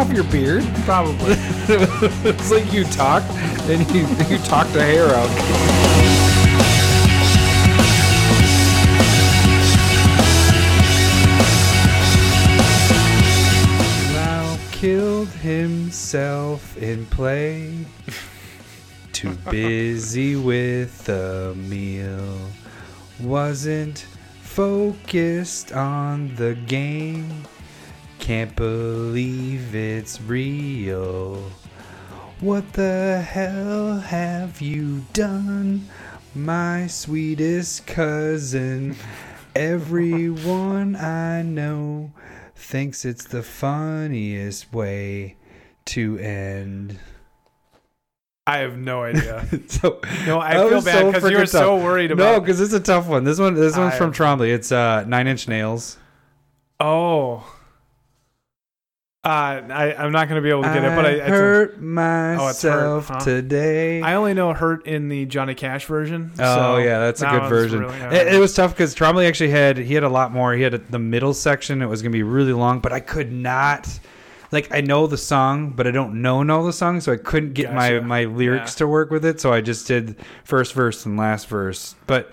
off your beard? Probably. it's like you talk, then you you talk the hair out. Killed himself in play. Too busy with the meal. Wasn't focused on the game. Can't believe it's real. What the hell have you done, my sweetest cousin? Everyone I know thinks it's the funniest way to end. I have no idea. So No, I feel bad so because you were freaking so tough. worried No, about. because it's a tough one. This one, this one's I- from Trombley. It's uh, Nine Inch Nails. Oh. Uh, I I'm not gonna be able to get it, but I, a- hurt hurt, myself huh? today. I only know "Hurt" in the Johnny Cash version. Oh so yeah, that's a that good version. really- it, it was tough because Trombley actually had he had a lot more. He had a, the middle section. It was gonna be really long, but I could not. Like I know the song, but I don't know know the song, so I couldn't get Gotcha. my my lyrics Yeah. to work with it. So I just did first verse and last verse. But uh,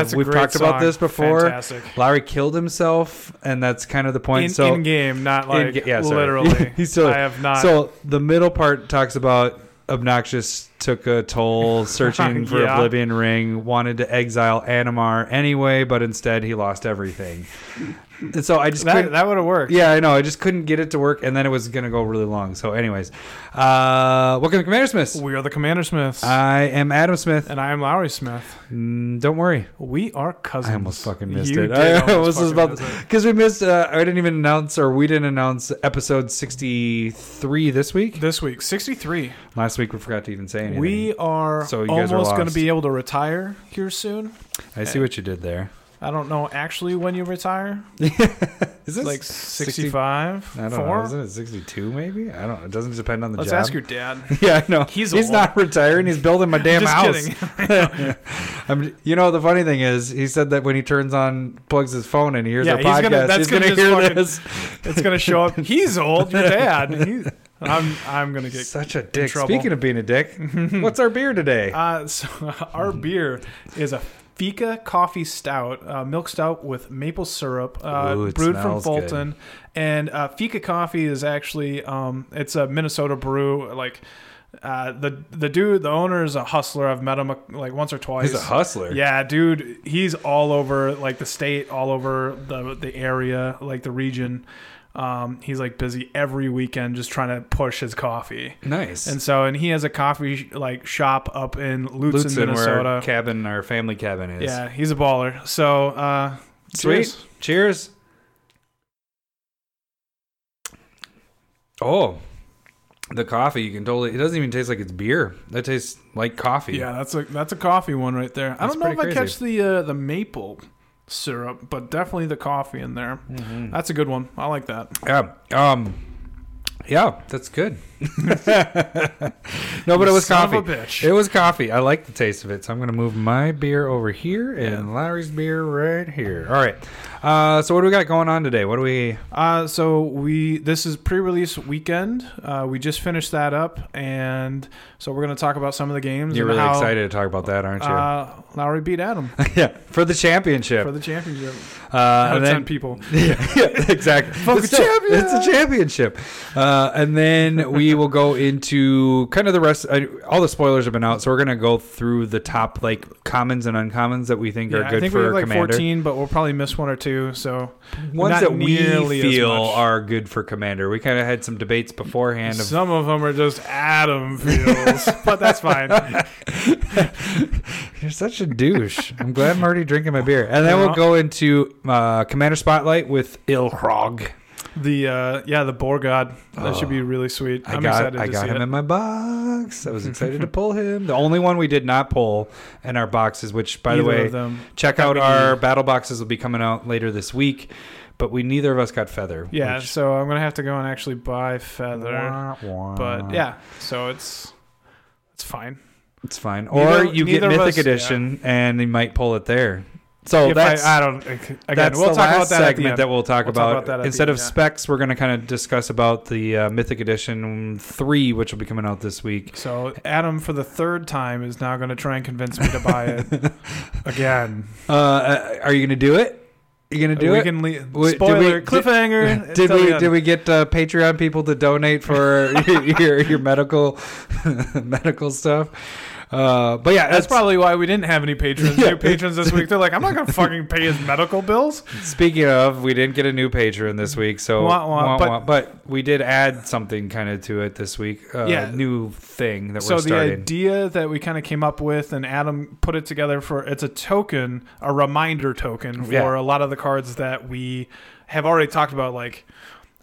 That's we've talked about this before. Fantastic. Larry killed himself, and that's kind of the point. In, so in game, not like yeah, literally. He's still- I have not. so the middle part talks about obnoxious took a toll searching for Yeah. oblivion ring wanted to exile animar anyway but instead he lost everything and so i just that couldn't, that would have worked. yeah i know i just couldn't get it to work and then it was gonna go really long so anyways uh welcome to commander smiths We are the Commander Smiths, i am adam smith and I am Lowry Smith. Mm, don't worry We are cousins. I almost fucking missed You it. I almost almost was about because we missed. Uh, I didn't even announce, or we didn't announce episode sixty-three this week. This week, 63. Last week we forgot to even say anything. We are So you guys are almost going to be able to retire here soon. I see what you did there. I don't know actually when you retire. Is this Like 60 65? I don't Four? know. Isn't it sixty-two? Maybe I don't. know. It doesn't depend on the Let's job. ask your dad. yeah, I know. He's he's old. not retiring. He's building my damn house. I'm, you know, the funny thing is, he said that when he turns on, plugs his phone and he hears Yeah, our he's podcast, gonna- that's he's gonna gonna, hear fucking- this. it's going to show up. He's old. Your dad. He's, I'm I'm going to get. Such a dick. Speaking of being a dick, what's our beer today? Uh, so our beer is a Fika coffee stout, uh, milk stout with maple syrup, uh, Ooh, brewed from smells good. Fulton. And uh, Fika coffee is actually um, it's a Minnesota brew. Like uh, the the dude, the owner is a hustler. I've met him uh, like once or twice. He's a hustler. Yeah, dude, he's all over like the state, all over the the area, like the region. Um, he's like busy every weekend just trying to push his coffee. Nice. And so, and he has a coffee like shop up in Lutz, Lutsen, in where our Minnesota. cabin, our family cabin is. Yeah, he's a baller. So, uh, Sweet. cheers. Cheers. Oh, the coffee. You can totally. It doesn't even taste like it's beer. That tastes like coffee. Yeah, that's a that's a coffee one right there. I That's don't know if pretty I catch the uh, the maple syrup, but definitely the coffee in there. Mm-hmm. That's a good one. I like that. Yeah. Um. Yeah, that's good. no, but it was Son coffee. It was coffee. I like the taste of it, so I'm gonna move my beer over here and Larry's beer right here. All right. Uh, so what do we got going on today? What do we? Uh, so we this is pre-release weekend. Uh, we just finished that up, and so we're gonna talk about some of the games. You're really how, excited to talk about that, aren't you? Uh, Lowry beat Adam yeah, for the championship. for the championship. uh, and ten people. yeah, yeah, exactly. But still! It's a championship. Uh, and then we will go into kind of the rest. Uh, all the spoilers have been out, so we're gonna go through the top like commons and uncommons that we think Yeah, are I good think we for have like commander. 14, but we'll probably miss one or two. So Ones that we feel are good for commander. We kind of had some debates beforehand. Of, some of them are just Adam feels, but that's fine. You're such a douche. I'm glad I'm already drinking my beer. And then we'll go into uh, commander spotlight with Ilharg. The uh, yeah, the Boar God that should be really sweet. I I'm got excited I got him it. in my box. I was excited to pull him. The only one we did not pull in our boxes, which by the way, check out our battle boxes will be coming out later this week. But we neither of us got feather. Yeah, which- so I'm gonna have to go and actually buy feather. Wah, wah. But yeah, so it's it's fine. it's fine. Neither- or you get Mythic us- yeah. Edition, and you might pull it there. So that's I, I don't. Again, that's we'll the talk last about that segment that we'll talk We'll talk about. about that at the Instead end, of yeah. specs, we're going to kind of discuss about the uh, Mythic Edition three, which will be coming out this week. So Adam, for the third time, is now going to try and convince me to buy it again. Uh, uh, are you going to do it? You going to do we it? can leave. Wait, did Spoiler we- cliffhanger. Did the we did we get uh, Patreon people to donate for your your medical medical stuff? Uh, but yeah, That's probably why we didn't have any patrons. Yeah. New patrons this week. They're like, I'm not going to fucking pay his medical bills. Speaking of, we didn't get a new patron this week, so Wah, wah, wah, but- but we did add something kind of to it this week. Uh, Yeah. new thing that So the idea that we kind of came up with, and Adam put it together for it's a token, a reminder token for Yeah. a lot of the cards that we have already talked about, like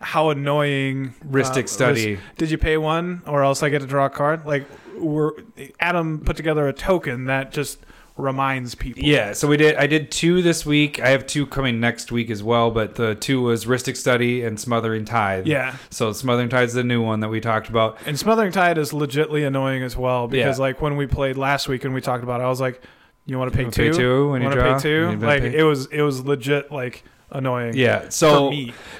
how annoying Rhystic uh, study. Did you pay one, or else I get to draw a card? Like we're Adam put together a token that just reminds people. Yeah, so we did. I did two this week. I have two coming next week as well. But the two was Rhystic Study and Smothering Tithe. Yeah. So Smothering Tithe's is the new one that we talked about. And Smothering Tithe is legitly annoying as well because, Yeah. like, when we played last week and we talked about it, I was like, "You want to pay You two? pay two when you wanna draw? pay two? Like, pay- it was it was legit like annoying. Yeah. So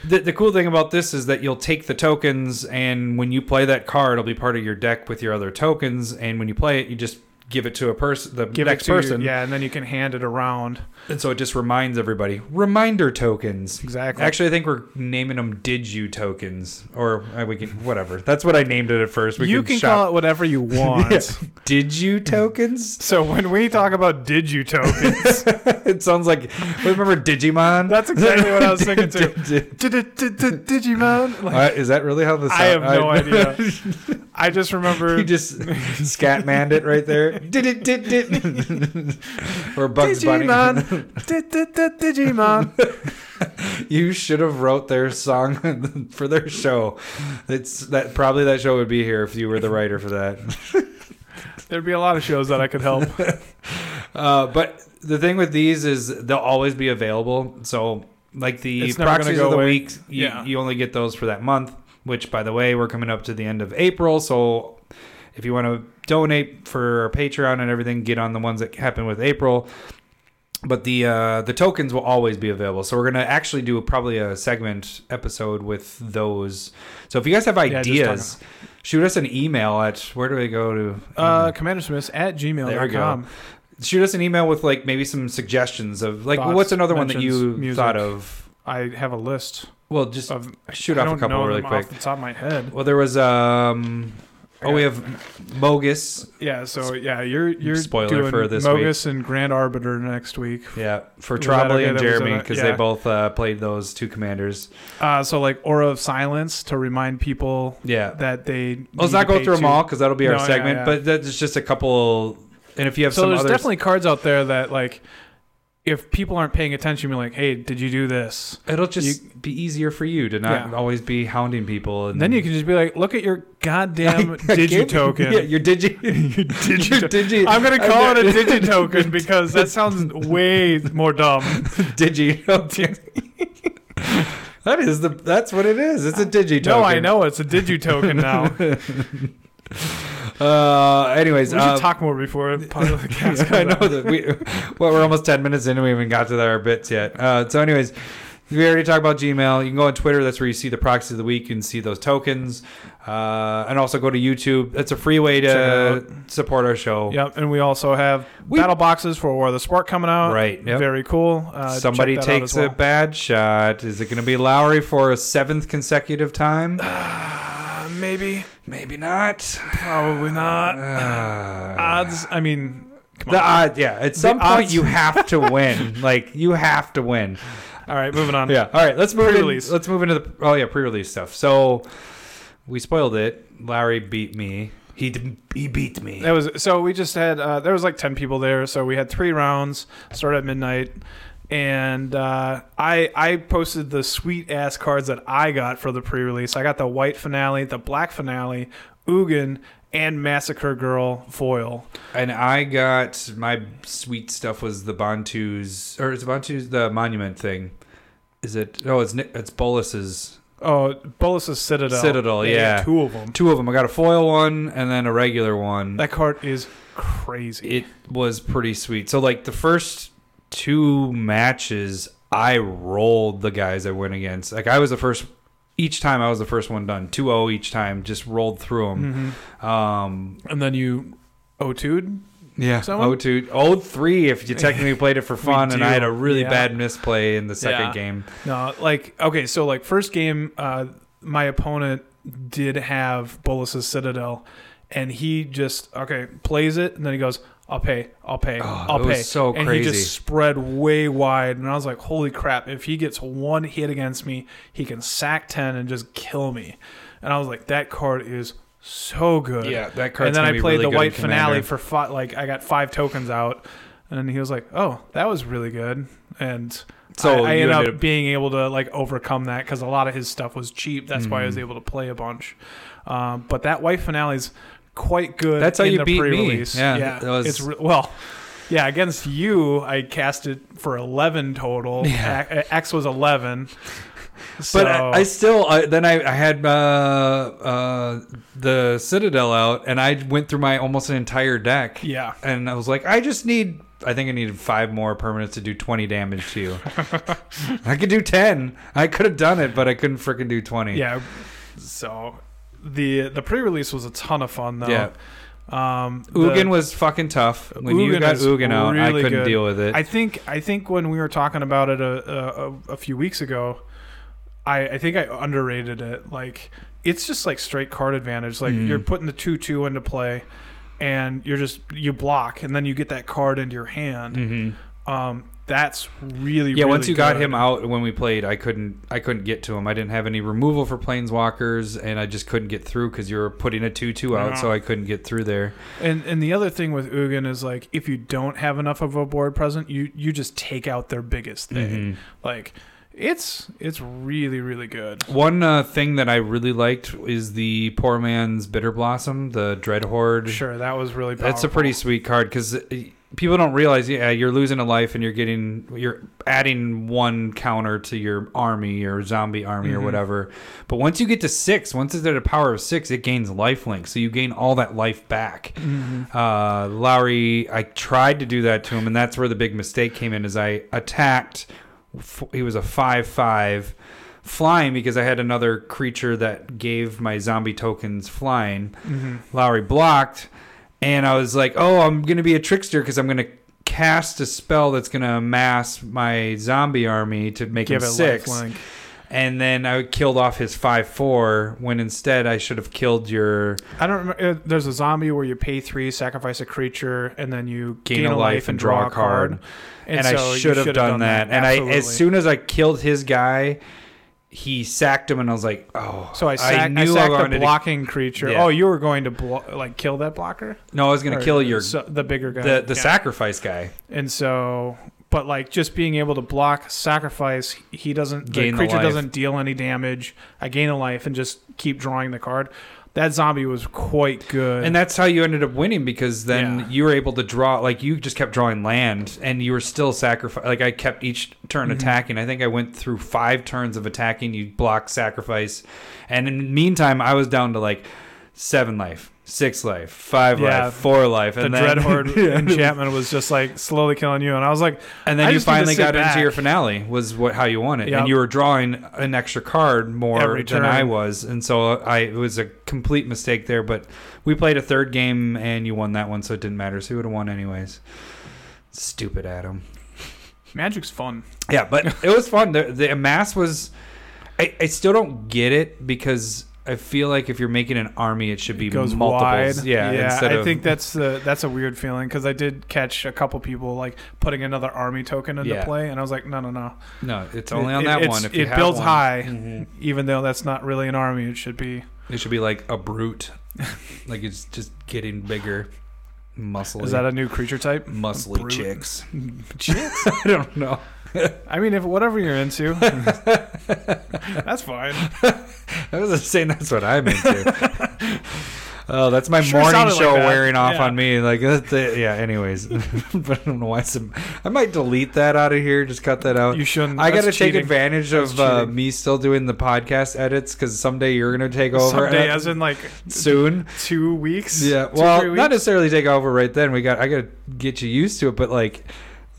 the, the cool thing about this is that you'll take the tokens, and when you play that card, it'll be part of your deck with your other tokens. And when you play it, you just give it to a person, the Give next you- person. yeah, and then you can hand it around. And so it just reminds everybody. Reminder tokens. Exactly. Actually, I think we're naming them Did You tokens, or uh, we can whatever. That's what I named it at first. We you can shop. call it whatever you want. Yeah. Did You tokens? So when we talk about did you tokens, it sounds like we remember Digimon. that's exactly what I was thinking too. Digimon. Like, uh, is that really how the I have no idea. I just remember You just scatmanned it right there. Did it? Did it? or Bugs Bunny. Digimon. Di- di- di- Digimon. You should have wrote their song for their show. It's that probably that show would be here if you were the writer for that. There'd be a lot of shows that I could help. Uh, but the thing with these is they'll always be available. So like the proxies go of the away. week, you, Yeah. you only get those for that month. Which, by the way, we're coming up to the end of April. So if you want to donate for our Patreon and everything, get on the ones that happen with April. But the uh, the tokens will always be available. So we're gonna actually do probably a segment episode with those. So if you guys have ideas, shoot us an email at where do we go to? Uh, Commander Smith at gmail.com. shoot us an email with like maybe some suggestions of like Thoughts, what's another one that mentions, you music. thought of I have a list well just of shoot I off a don't couple know really them quick off the top of my head. well there was um oh we have mogis Yeah, so yeah, you're you're Spoiler doing for this Mogis and Grand Arbiter next week. yeah for Was that Trombley okay? and That was jeremy because yeah. they both uh, played those two commanders Uh, so like Aura of Silence to remind people yeah that they. let's need not to go pay through them two. all because that'll be our No, yeah, segment yeah. but that's just a couple and if you have So some there's others definitely cards out there that like, if people aren't paying attention, be like, hey, did you do this? it'll just be easier for you to not Yeah. always be hounding people and And then you can just be like, look at your goddamn digi token. yeah your digi your digi- I'm gonna call it a digi token because that sounds way more dumb. Digi token. that is the. That's what it is. It's a digi token. No, I know it's a digi token now. We Uh, anyways, should uh, talk more before the podcast I know out. that we. Well, we're almost ten minutes in, and we haven't got to our bits yet. Uh, so, anyways, we already talked about Gmail. You can go on Twitter. That's where you see the proxies of the week. You can see those tokens, uh, and also go to YouTube. That's a free way to support our show. Yep, and we also have We- battle boxes for War of the Spark coming out. Right. Yep. Very cool. Uh, Somebody takes well. a bad shot. Is it going to be Lowry for a seventh consecutive time? Uh, maybe, Maybe not. probably not. Uh, Odds. I mean, come The on. odd, yeah. At some The point, odds- you have to win. like you have to win. All right, moving on. Yeah. All right. Let's move. In, Pre-release. let's move into the. Oh yeah, pre-release stuff. So we spoiled it. Larry beat me. He d- he beat me. That was so we just had uh, there was like ten people there, so we had three rounds. Started at midnight, and uh, I I posted the sweet ass cards that I got for the pre-release. I got the white finale, the black finale, Ugin, and Massacre Girl foil. And I got my sweet stuff was the Bontu's or is Bontu's the monument thing? Is it? Oh, it's it's Bolas's. Oh, Bolas's Citadel. Citadel, They yeah. two of them. Two of them. I got a foil one and then a regular one. That card is crazy. it was pretty sweet. So like the first two matches, I rolled the guys I went against. Like I was the first. Each time I was the first one done. 2-0 each time, just rolled through them. Mhm. Um, And then you O2'd? yeah, Someone? oh two, oh three. If you technically played it for fun, and I had a really yeah. bad misplay in the second Yeah. game. No, like okay, so like first game, uh, my opponent did have Bolas's Citadel, and he just okay plays it, and then he goes, "I'll pay, I'll pay, Oh, I'll it was pay." so and crazy. he just spread way wide, and I was like, "Holy crap! If he gets one hit against me, he can sack ten and just kill me." And I was like, "That card is so good." Yeah, that card. and then I played the white finale for five, like I got five tokens out, and he was like, "Oh, that was really good," and So I, I ended up, ended up- being able to like overcome that because a lot of his stuff was cheap. That's why I was Mhm. able to play a bunch. Um, but that white finale's quite good. That's how in you the beat me. pre-release. Yeah, yeah. that was- It's re- well. Yeah, against you, I cast it for eleven total. Yeah. X was eleven. But I, I still I, then I, I had uh, uh, the Citadel out, and I went through my almost an entire deck, yeah, and I was like, I just need. I think I needed five more permanents to do twenty damage to you. I could do ten. I could have done it, but I couldn't freaking do twenty. yeah. So the the pre-release was a ton of fun though. Yeah. Um, Ugin was fucking tough. When you Ugin got is Ugin out, I couldn't good. deal with it. I think I think when we were talking about it a a, a few weeks ago, I I think I underrated it. Like it's just like straight card advantage. Like Mhm. you're putting the two two into play, and you're just you block, and then you get that card into your hand. hmm Um, that's really Yeah, really once you got him out when we played, I couldn't I couldn't get to him. I didn't have any removal for planeswalkers, and I just couldn't get through because you were putting a two two out, Yeah. so I couldn't get through there. And and the other thing with Ugin is like if you don't have enough of a board present, you you just take out their biggest thing. Mhm. Like it's it's really really good. One uh, thing that I really liked is the poor man's bitter blossom, the dread horde. Sure, that was really powerful. That's a pretty sweet card because people don't realize. Yeah, you're losing a life and you're getting you're adding one counter to your army or zombie army or Mhm. whatever. But once you get to six, once it's at a power of six, it gains life link, so you gain all that life back. Mhm. Uh, Lowry, I tried to do that to him, and that's where the big mistake came in. Is I attacked. He was a five-five flying because I had another creature that gave my zombie tokens flying. Mhm. Lowry blocked, and I was like, "Oh, I'm gonna be a trickster because I'm gonna cast a spell that's gonna amass my zombie army to make Give him it six." lifelink. And then I killed off his five-four when instead I should have killed your I don't remember. uh, There's a zombie where you pay three, sacrifice a creature, and then you gain, a life and draw a card. and, so I you should have done, that. And I, as Absolutely. soon as I killed his guy, he sacked him, and I was like, "Oh!" so I, sack, I, knew sacked wanted the to- blocking creature. Yeah. Oh, you were going to blo- like kill that blocker? no, I was gonna kill your so, the bigger guy. the the Yeah. sacrifice guy. And so, but like just being able to block, sacrifice, he doesn't. Gain the the creature life. doesn't deal any damage. I gain a life and just keep drawing the card. That zombie was quite good. And that's how you ended up winning because then Yeah. you were able to draw like you just kept drawing land and you were still sacrifice like I kept each turn Mhm. attacking. I think I went through 5 turns of attacking, you block sacrifice. And in the meantime, I was down to like 7 life, 6 life, 5 Yeah. life, 4 life the and then Dread Horde Yeah. enchantment was just like slowly killing you, and I was like, And then I you just need to finally got back. into your finale was what how you won it, Yep. and you were drawing an extra card more Every than turn. I was, and so I it was a complete mistake there. But we played a third game and you won that one, so it didn't matter. So you would have won anyways. Stupid Adam. Magic's fun. Yeah, but it was fun. The, the amass was. I, I still don't get it because I feel like if you're making an army, it should be It goes multiples. wide. Yeah, instead I of, think that's the that's a weird feeling because I did catch a couple people like putting another army token into Yeah. play, and I was like, no, no, no. no, it's only on it- that one. If you it builds one. high. Mhm. Even though that's not really an army, it should be. It should be like a brute, like it's just getting bigger, muscly. Is that a new creature type? muscly chicks? Chicks? I don't know. I mean, if whatever you're into, that's fine. I was just saying that's what I'm into. Oh, that's my Sure morning show like wearing off Yeah. on me. Like, the, yeah. Anyways, but I don't know why. Some I might delete that out of here. Just cut that out. You shouldn't. I got to take advantage of uh, me still doing the podcast edits because someday you're gonna take over. Someday, uh, as in like soon. two weeks. Yeah, Two, well, three not necessarily take over right then. We got I got to get you used to it, but like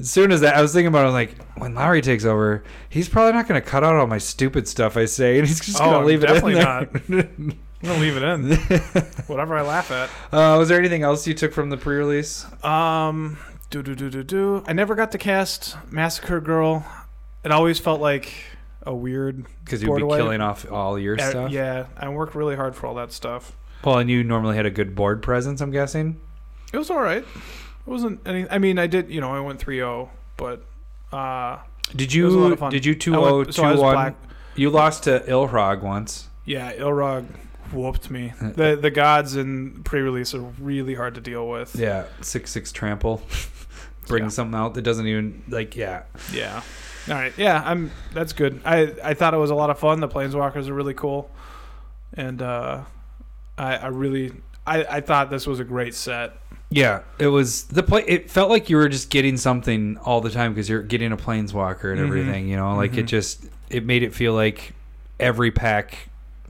as soon as that, I was thinking about. it, I was like, when Lowry takes over, he's probably not going to cut out all my stupid stuff I say, and he's just Oh, going to leave it in definitely there. I'm gonna leave it in. Whatever I laugh at. uh, was there anything else you took from the pre-release? Um, do do do do do. I never got to cast Massacre Girl. It always felt like a weird. Because you'd be away. killing off all your uh, stuff. yeah, I worked really hard for all that stuff. Well, and you normally had a good board presence, I'm guessing. It was all right. It wasn't any. I mean, I did. You know, I went 3-0, but uh, Did it was a lot you? of fun. Did you I two oh went- two so I was one? black. You lost to Ilharg once. Yeah, Ilharg whooped me. the The gods in pre-release are really hard to deal with. Yeah, six six trample. Bring Yeah. something out that doesn't even like. Yeah, Yeah. All right. Yeah, I'm. That's good. I I thought it was a lot of fun. The planeswalkers are really cool, and uh, I I really I I thought this was a great set. Yeah. It was the play. It felt like you were just getting something all the time because you're getting a planeswalker and Mhm. everything. You know, like it Mhm. just it made it feel like every pack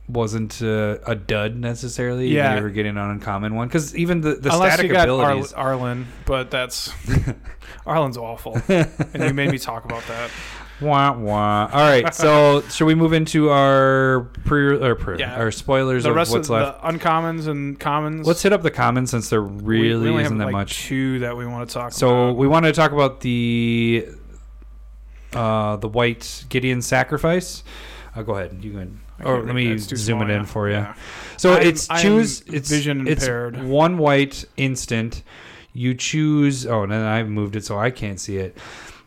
wasn't uh, a dud necessarily. Yeah. you were getting an uncommon one because even the the Unless static abilities. Ar- Arlinn, but that's Arlinn's awful, and you made me talk about that. Wah wah. All right, so should we move into our pre or pre Yeah. our spoilers The of rest what's of left? the uncommons and commons. Let's hit up the commons since there we- really we only isn't have, that like, much. Two that we want to talk So about. we want to talk about the uh, the white Gideon sacrifice. Uh, go ahead. You can. I Or let read me. It's too zoom small, it in yeah. for you. Yeah. So I'm- it's I am choose. It's vision It's impaired. one white instant. You choose. Oh, and then I moved it so I can't see it.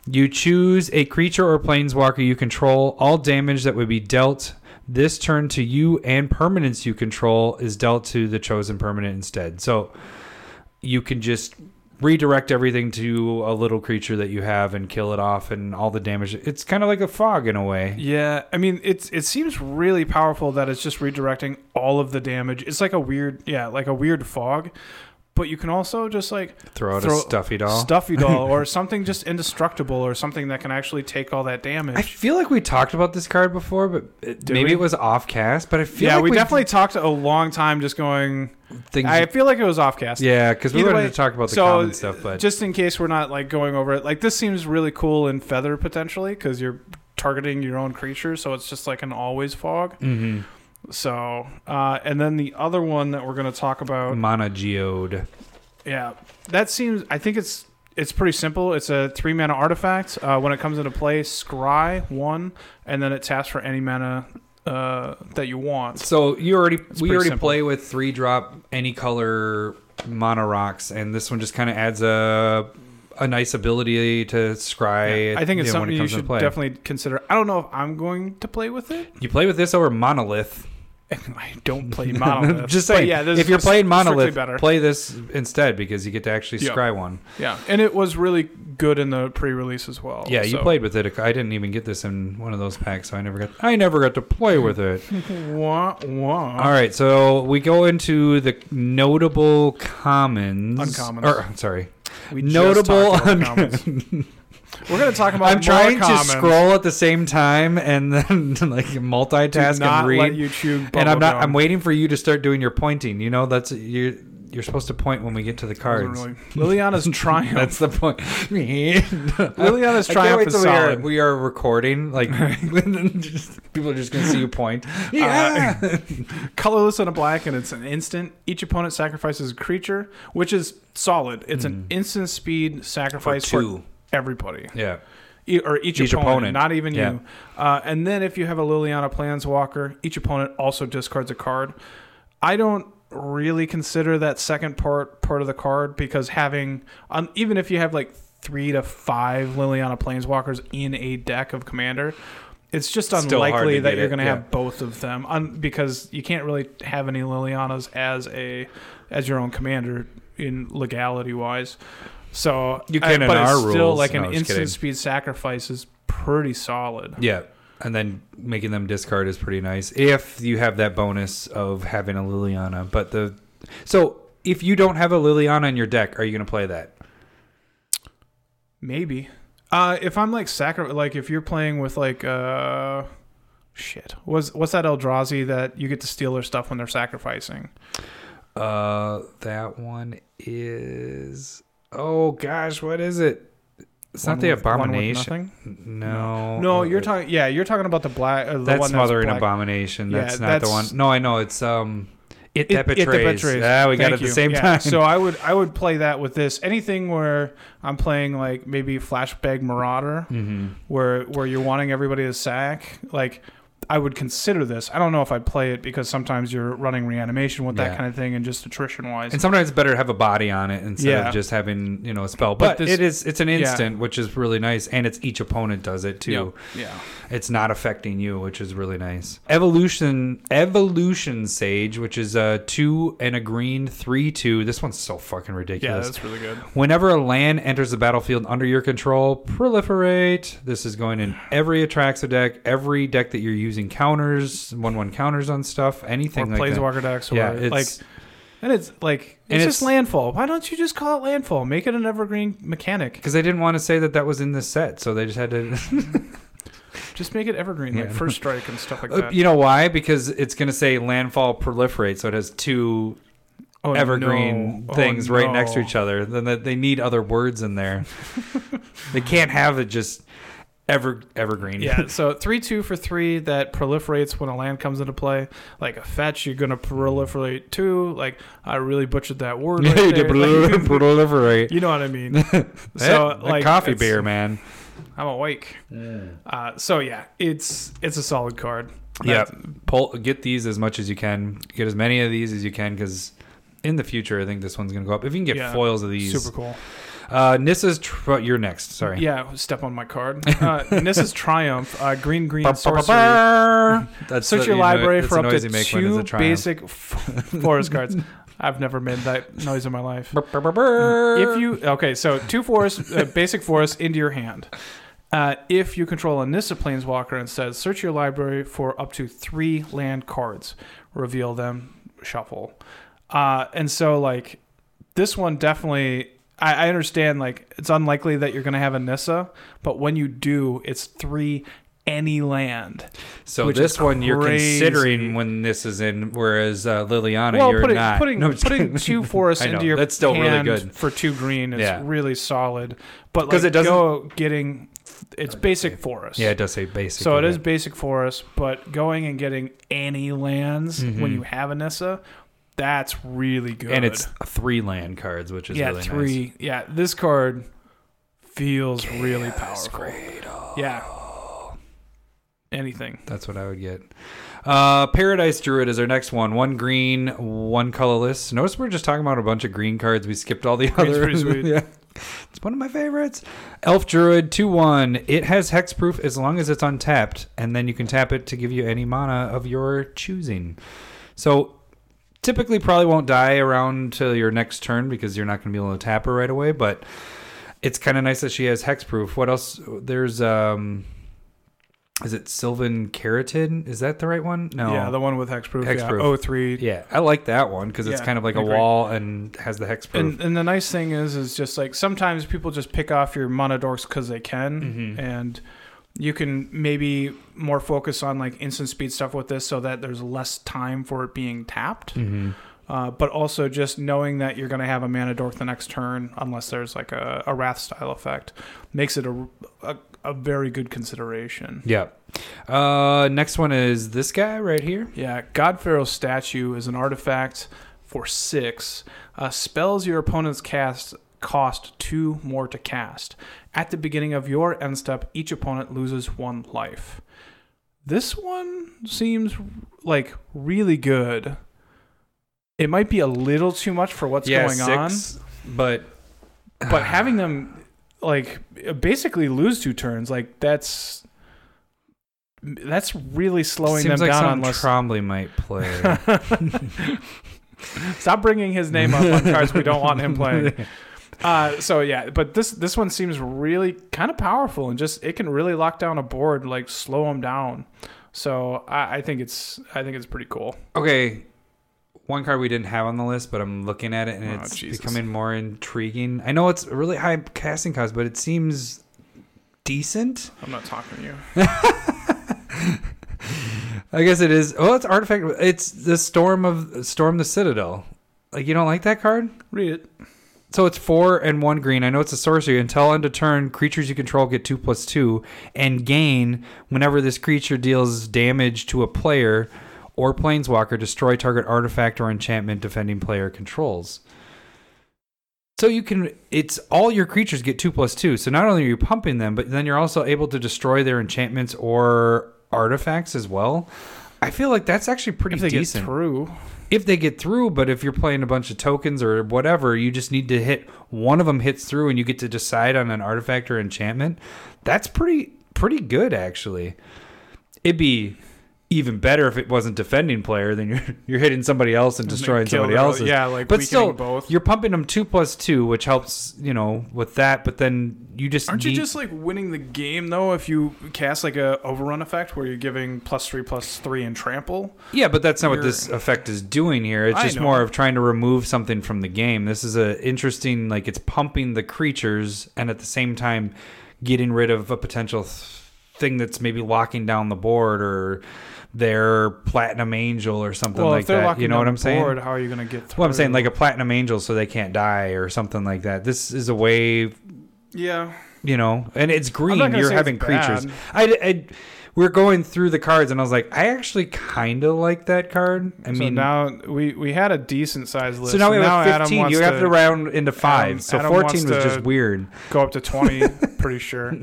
You choose a creature or planeswalker you control. All damage that would be dealt this turn to you and permanents you control is dealt to the chosen permanent instead. So you can just redirect everything to a little creature that you have and kill it off and all the damage. It's kind of like a fog in a way. Yeah, I mean it's it seems really powerful that it's just redirecting all of the damage. It's like a weird yeah, like a weird fog. But you can also just like Throw out Throw- a stuffy doll. stuffy doll or something just indestructible or something that can actually take all that damage. I feel like we talked about this card before, but it, maybe we? it was off cast. But I feel yeah, like we, definitely talked a long time just going things. I feel like it was off cast. yeah, because we Either wanted way, to talk about the so, common stuff, but just in case we're not like going over it, like this seems really cool in feather potentially because you're targeting your own creature, so it's just like an always fog. hmm So, uh, and then the other one that we're going to talk about, mana geode. yeah, that seems. I think it's it's pretty simple. It's a three mana artifact. Uh, when it comes into play, scry one, and then it taps for any mana uh, that you want. So you already we pretty already simple. play with three drop any color mono rocks, and this one just kind of adds a a nice ability to scry. I think it's know, when something it you comes into should play. definitely consider. I don't know if I'm going to play with it. You play with this over Manalith. I don't play Manalith. just saying, yeah, if you're playing Manalith, better. play this instead because you get to actually scry one. Yeah, and it was really good in the pre-release as well. Yeah, you played with it. I didn't even get this in one of those packs, so I never got. I never got to play with it. Wah, wah. All right, so we go into the notable commons. Uncommons. Or I'm sorry, We notable. talked about un- commons. We're gonna talk about. I'm trying to scroll at the same time and then like multitask and read. you chew. and I'm not. bubblegum. I'm waiting for you to start doing your pointing. You know, that's you're you're supposed to point when we get to the cards. Really. Liliana's triumph. That's the point. Liliana's triumph is till we are, solid. we are recording. Like, just- people are just going to see you point. Uh, Yeah. colorless and a black, and it's an instant. Each opponent sacrifices a creature, which is solid. It's an instant speed sacrifice for, two. Everybody. yeah. E- or each, Each opponent, opponent. not even Yeah. you. Uh, and then if you have a Liliana Planeswalker, each opponent also discards a card. I don't really consider that second part part of the card because having um, even if you have like three to five Liliana Planeswalkers in a deck of Commander, it's just hard unlikely that you're going to yeah. have both of them un- because you can't really have any Lilianas as a as your own commander in legality wise. So You can I- in but it's our still rules. like No, an just instant kidding. speed sacrifice is pretty solid. Yeah. And then making them discard is pretty nice if you have that bonus of having a Liliana. But the. So if you don't have a Liliana in your deck, are you going to play that? Maybe. Uh, if I'm like sacri- like if you're playing with like uh, shit, was what's that Eldrazi that you get to steal their stuff when they're sacrificing? Uh, that one is. Oh gosh, what is it? It's One not the with- abomination. No. No, uh, you're talking. Yeah, you're talking about the black. Uh, the That's one Mother that's and black. Abomination. Yeah, That's not the one. No, I know. It's um, it, It- that It That betrays. Betrays. Ah, we got it at the same Yeah. time. So I would I would play that with this. Anything where I'm playing like maybe Fleshbag Marauder, hmm where where you're wanting everybody to sack, like I would consider this. I don't know if I'd play it because sometimes you're running reanimation with that Yeah. kind of thing, and just attrition wise. And sometimes it's better to have a body on it instead Yeah. of just having you know a spell. But But, this- it is it's an yeah. instant, which is really nice, and it's each opponent does it too. yeah. It's not affecting you, which is really nice. Evolution Evolution Sage, which is a two and a green three two. This one's so fucking ridiculous. Yeah, that's really good. Whenever a land enters the battlefield under your control, proliferate. This is going in every Atraxa deck, every deck that you're using counters, one one counters on stuff, Or anything like that. Planeswalker decks, or Yeah, like, and it's like And it's, just it's- landfall. Why don't you just call it landfall? Make it an evergreen mechanic. because they didn't want to say that that was in the set, so they just had to. Just make it evergreen, like first strike and stuff like Uh, that. you know why? Because it's going to say landfall proliferate, so it has two Oh, evergreen no. Oh, things right next to each other. Then that they need other words in there. they can't have it just ever evergreen. yeah, so three two for three that proliferates when a land comes into play. Like a fetch, you're gonna proliferate two. Like I really butchered that word. Yeah, you there. did Like, proliferate. you know what I mean. so So like coffee beer, man. I'm awake. Uh, so yeah, it's it's a solid card. Yeah, pull get these as much as you can. Get as many of these as you can because in the future, I think this one's gonna go up. If you can get Yeah, foils of these, super cool. Uh, Nissa's. Tr- you're next. Sorry. Yeah, step on my card. Uh, Nissa's Triumph, uh, green green Ba- ba- ba- sorcery. ba. That's Search the- your you know, library that's for the up noise to you make when it's two a triumph. basic f- forest cards. I've never made that noise in my life. Ba- ba- ba- ba. If you okay, so two forest, uh, basic forest into your hand. Uh, if you control a Nissa Planeswalker and says, search your library for up to three land cards. Reveal them, shuffle. Uh, and so, like, this one definitely, I, I understand, like, it's unlikely that you're going to have a Nissa, but when you do, it's three any land. So this is one you're considering when this is in, whereas uh, Liliana well, you're putting, not. putting, No, putting two forests into your That's still really hand good. for two green is Yeah. really solid. But 'Cause like, it doesn't- go getting it's basic forest. Yeah, it does say basic. So it is basic forest, but going and getting any lands when Mhm. you have a Nissa, that's really good. and it's three land cards, which is yeah really three. Yeah, this card feels really powerful. Great. Yeah. Anything. That's what I would get. Uh, Paradise Druid is our next one. One green, one colorless. Notice we're just talking about a bunch of green cards. We skipped all the Green's other. pretty sweet. yeah. It's one of my favorites. Elf Druid, 2 1. It has hexproof as long as it's untapped, and then you can tap it to give you any mana of your choosing. So typically probably won't die around to your next turn because you're not going to be able to tap her right away, but it's kind of nice that she has hexproof. What else? There's um is it Sylvan Caryatid? Is that the right one? No. Yeah, the one with hexproof. Hexproof. Yeah, 03. yeah, I like that one because it's Yeah, kind of like a agree. wall and has the hexproof. And, and the nice thing is, is just like sometimes people just pick off your mana dorks because they can, Mhm. and you can maybe more focus on like instant speed stuff with this, so that there's less time for it being tapped. hmm Uh, but also just knowing that you're going to have a mana dork the next turn, unless there's like a, a wrath style effect, makes it a, a, a very good consideration. Yeah. Uh, next one is this guy right here. Yeah, God Pharaoh's statue is an artifact for six. Uh, spells your opponent's cast cost two more to cast. At the beginning of your end step, each opponent loses one life. This one seems like really good. It might be a little too much for what's yeah, going on, but but having them like basically lose two turns, like that's that's really slowing them like down unless Trombley might play. Stop bringing his name up on cards we don't want him playing. Uh, so yeah, but this this one seems really kind of powerful and just it can really lock down a board, like slow them down. So I, I think it's I think it's pretty cool. okay, one card we didn't have on the list, but I'm looking at it and Oh, it's Jesus. becoming more intriguing. I know it's a really high casting cost, but it seems decent. I'm not talking to you. I guess it is. Oh, it's artifact. It's the storm of storm the citadel. Like you don't like that card? Read it. So it's four and one green. I know it's a sorcery. Until end of turn, creatures you control get two plus two and gain whenever this creature deals damage to a player or planeswalker, destroy target artifact or enchantment defending player controls. So you can it's all your creatures get two plus two. So not only are you pumping them, but then you're also able to destroy their enchantments or artifacts as well. I feel like that's actually pretty If they decent get through, if they get through, but if you're playing a bunch of tokens or whatever, you just need to hit one of them hits through and you get to decide on an artifact or enchantment. That's pretty pretty good actually. It'd be even better if it wasn't defending player, then you're you're hitting somebody else and destroying somebody else. Yeah, like but still, both. you're pumping them two plus two, which helps you know with that. But then you just Aren't you just like winning the game though if you cast like a overrun effect where you're giving plus three plus three and trample? Yeah, but that's not what You're- this effect is doing here. It's just more of trying to remove something from the game. This is a interesting like it's pumping the creatures and at the same time getting rid of a potential th- thing that's maybe locking down the board or their platinum angel or something well, like that. You know what I'm saying? board, how are you going to get through? Well, I'm saying like a platinum angel so they can't die or something like that. This is a way yeah. you know, and it's green. You're having creatures. bad. I, I, we're going through the cards, and I was like, I actually kind of like that card. I so mean, now we we had a decent sized list. so now we have Adam 15. You have to to round into five. Adam- so Adam 14 was just weird. go up to twenty. pretty sure.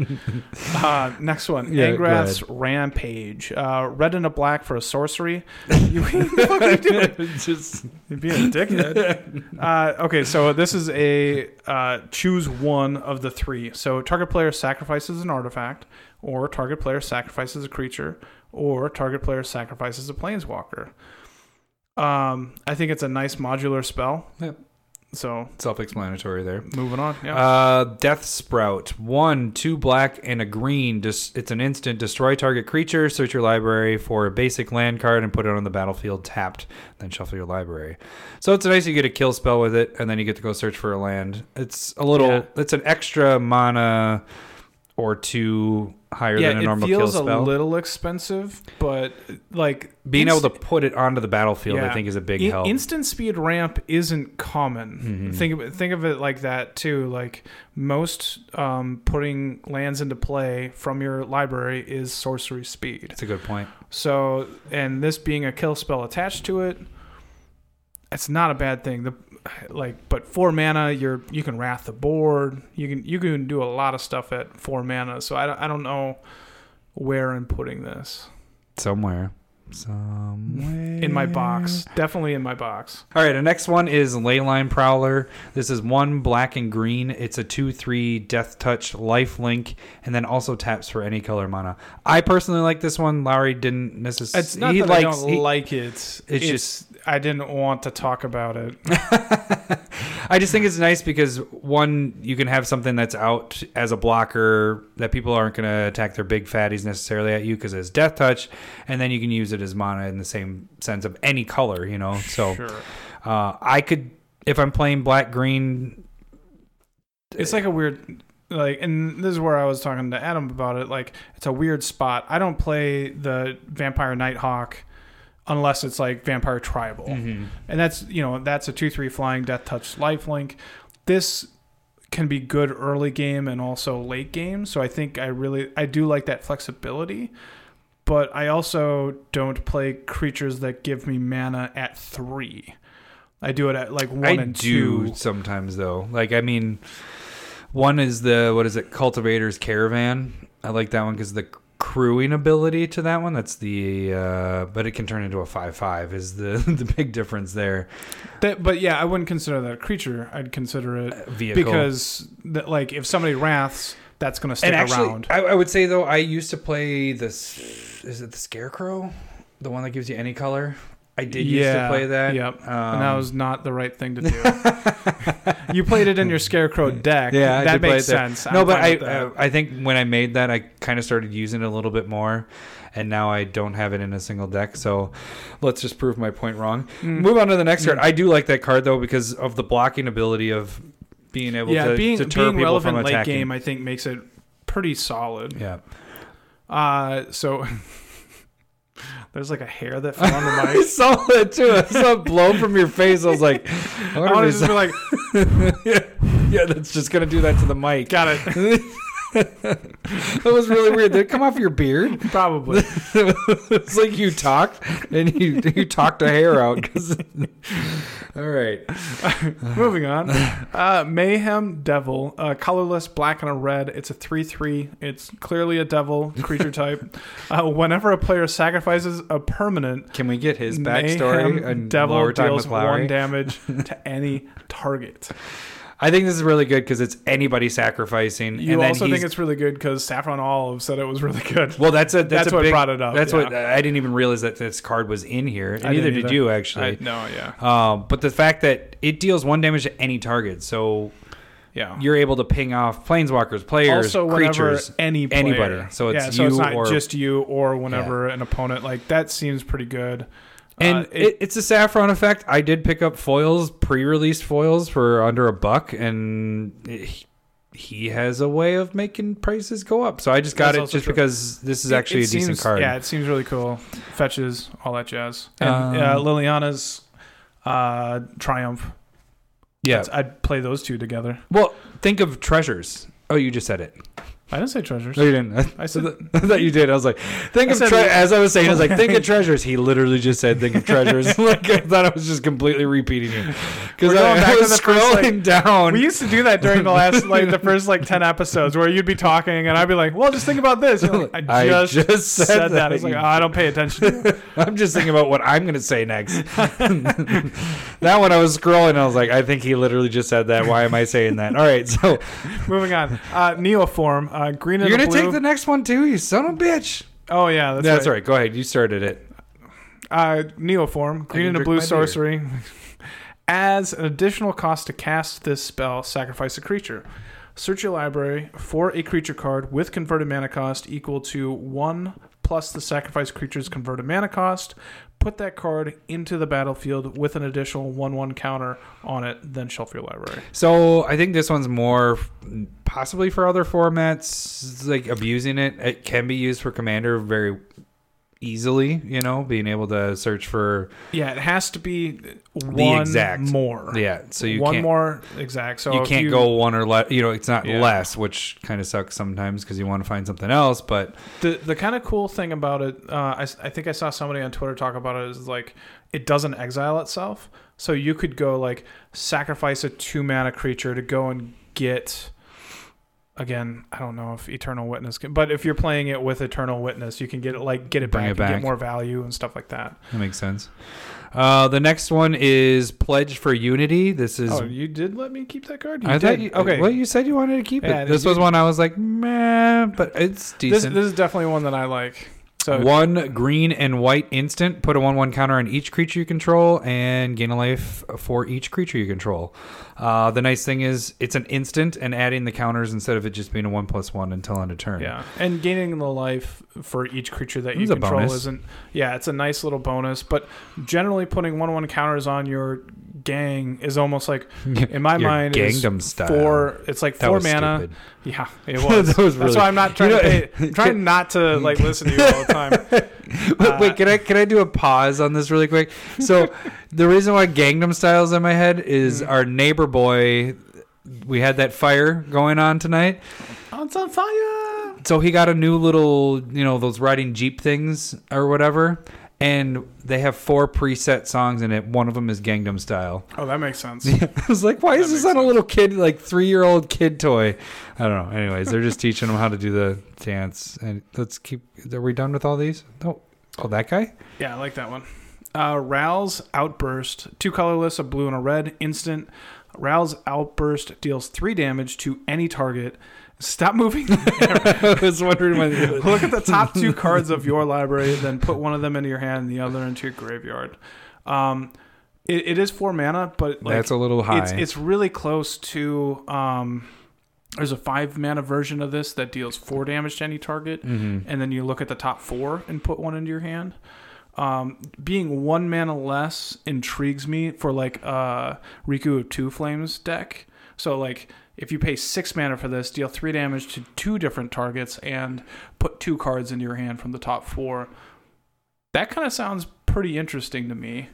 Uh, next one, Yeah, Angrath's Rampage. Uh, red and a black for a sorcery. You, what are you doing? just being a dickhead. uh, okay, so this is a uh, choose one of the three. So target player sacrifices an artifact, or target player sacrifices a creature, or target player sacrifices a planeswalker. Um, I think it's a nice modular spell. Yep. So self-explanatory there. moving on. Yeah. Uh, Death Sprout. One, two black, and a green. Just it's an instant. Destroy target creature. Search your library for a basic land card and put it on the battlefield tapped. Then shuffle your library. So it's nice you get a kill spell with it, and then you get to go search for a land. It's a little. Yeah. It's an extra mana or two higher yeah, than a it normal kill feels a little expensive, but like Being inst- able to put it onto the battlefield, I think, is a big In- help. Instant speed ramp isn't common. Mhm. Think of it, think of it like that too. Like most um, putting lands into play from your library is sorcery speed. That's a good point. So, and this being a kill spell attached to it, it's not a bad thing. The like, but four mana, you're you can wrath the board. You can you can do a lot of stuff at four mana. So I don't, I don't know where I'm putting this Somewhere. Somewhere. in my box. Definitely in my box. All right, the next one is Leyline Prowler. This is one black and green. It's a 2 3 Death Touch life link, and then also taps for any color mana. I personally like this one. Lowry didn't necessarily. It's not he that likes, I don't he- like it. It's, it's just- I didn't want to talk about it. I just think it's nice because one, you can have something that's out as a blocker that people aren't going to attack their big fatties necessarily at you because it's Death Touch, and then you can use it as mana in the same sense of any color, you know. So Sure. uh, I could, if I'm playing black green, It's like a weird like and this is where I was talking to Adam about it. Like it's a weird spot. I don't play the Vampire Nighthawk unless it's like Vampire Tribal. Mhm. And that's you know, that's a two three flying death touch lifelink. This can be good early game and also late game. So I think I really I do like that flexibility. But I also don't play creatures that give me mana at three. I do it at like one I and do two. sometimes though. Like I mean, one is the what is it? Cultivator's Caravan. I like that one because the crewing ability to that one. That's the uh, but it can turn into a five five. Is the the big difference there? That, but yeah, I wouldn't consider that a creature. I'd consider it Vehicle because, that, like, if somebody wraths, that's going to stick and actually, around. I, I would say though, I used to play this. Is it the Scarecrow? The one that gives you any color. I did yeah, used to play that. Yep. Um, and that was not the right thing to do. you played it in your Scarecrow deck. Yeah, that makes sense. No, I'm but I I think when I made that, I kind of started using it a little bit more, and now I don't have it in a single deck. So let's just prove my point wrong. Mm. Move on to the next card. Mm. I do like that card though because of the blocking ability of being able yeah, to being deter being people relevant from late game, I think makes it pretty solid. yeah, Uh, so there's like a hair that fell on the mic. I saw that too. I saw it blow from your face. I was like, I want to just be like, yeah, yeah, that's just gonna do that to the mic. Got it. that was really weird. Did it come off your beard? Probably. it's like you talked and you you talked a hair out. All right. Moving on. Uh, Mayhem Devil, uh, colorless, black and a red. It's a 3 3. It's clearly a devil creature type. Uh, whenever a player sacrifices a permanent, Can we get his backstory Mayhem and Devil deals one damage to any target. I think this is really good because it's anybody sacrificing. You and then also think it's really good because Saffron Olive said it was really good. well. That's a that's, That's a what big, brought it up, That's yeah. what I didn't even realize that this card was in here. And I neither did you I, actually. no, yeah. Um, but the fact that it deals one damage to any target, so Yeah. you're able to ping off planeswalkers, players, also, creatures. any player, anybody. So it's yeah, so you it's not or- just you or whenever an opponent. Like that seems pretty good. And Uh, it, it's a saffron effect. I did pick up foils, pre-released foils for under a buck, and it- he has a way of making prices go up. So I just got That's it just true. because this is It- actually it a decent seems- card. Yeah, it seems really cool. Fetches, all that jazz. And Um, uh, Liliana's uh, Triumph. yeah. That's- I'd play those two together. Well, think of treasures. Oh, you just said it. I didn't say treasures. No, you didn't. I said I thought you did. I was like, think I of tre- as I was saying. I was like, think of treasures. He literally just said, think of treasures. like I thought I was just completely repeating you because We're I, was first, like- scrolling down. we used to do that during the last, like the first like ten episodes, where you'd be talking and I'd be like, "Well, just think about this." Like, I I just, just said, said that. that. I was like, oh, I don't pay attention. to. I'm just thinking about what I'm going to say next. that one I was scrolling. I was like, I think he literally just said that. Why am I saying that? All right, so Moving on. Uh, Neoform, uh, green you're a going to blue. take the next one too, you son of a bitch. oh yeah, that's, That's, right. right. Go ahead. You started it. Uh, Neoform, green and a blue my beer. sorcery. As an additional cost to cast this spell, sacrifice a creature. Search your library for a creature card with converted mana cost equal to 1 plus the sacrifice creature's converted mana cost. Put that card into the battlefield with an additional 1 1 counter on it, then shelf your library. So I think this one's more possibly for other formats, like abusing it. It can be used for commander very easily. You know, being able to search for Yeah, it has to be one exact. more. yeah. So you one can't more exact. So you can't go one or less. You know, it's not Yeah. less, which kind of sucks sometimes because you want to find something else. But The the kind of cool thing about it, uh, I, I think I saw somebody on Twitter talk about it is like it doesn't exile itself. So you could go like sacrifice a two mana creature to go and get. Again, I don't know if Eternal Witness, can, but if you're playing it with Eternal Witness, you can get it like get it Bring back, it and back. get more value and stuff like that. that makes sense. Uh, the next one is Pledge for Unity. This is. oh, you did let me keep that card. You I did. thought you, okay. Well, you said you wanted to keep Yeah, it. This was one I was like, meh, but it's this decent. this is definitely one that I like. So one green and white instant. Put a one-one counter on each creature you control, and gain a life for each creature you control. Uh, the nice thing is it's an instant, and adding the counters instead of it just being a one plus one until end of turn. Yeah, and gaining the life for each creature that you It's a control bonus. isn't. Yeah, it's a nice little bonus, but generally putting one-one counters on your gang is almost like, in my mind, is Gangnam style. four. It's like That four mana. stupid. Yeah, it was. That was That's why I'm not trying You know- to pay. Trying not to like listen to you all the time. Wait, wait, can I can I do a pause on this really quick? So, the reason why Gangnam Style's in my head is Mm-hmm. our neighbor boy. We had that fire going on tonight, Oh, it's on fire. so he got a new little, you know, those riding jeep things or whatever, and they have four preset songs in it. One of them is Gangnam Style. Oh, that makes sense. I was like, why is this on a little kid, like three year old kid toy? I don't know. Anyways, they're just teaching them how to do the dance. And let's keep. Are we done with all these? No. Oh, that guy. Yeah, I like that one. Uh, Ral's Outburst, two colorless, a blue and a red, instant. Ral's Outburst deals three damage to any target. Stop moving. I was wondering when. Look at the top two cards of your library, then put one of them into your hand and the other into your graveyard. Um, it, it is four mana, but like, That's a little high. it's it's really close to. Um, there's a five mana version of this that deals four damage to any target, Mhm. and then you look at the top four and put one into your hand. Um, being one mana less intrigues me for like uh Riku of Two Flames deck. So like if you pay six mana for this, deal three damage to two different targets and put two cards into your hand from the top four. That kind of sounds pretty interesting to me.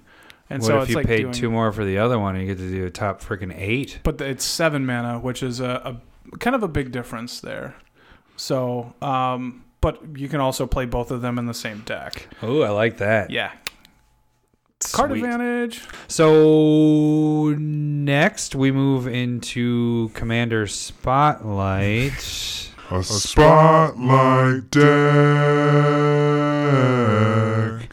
And what so if you like paid doing, two more for the other one and you get to do a top freaking eight? but it's seven mana, which is a, a kind of a big difference there. So, um, but you can also play both of them in the same deck. Oh, I like that. Yeah, card Sweet. advantage. So next we move into Commander Spotlight. A spotlight deck.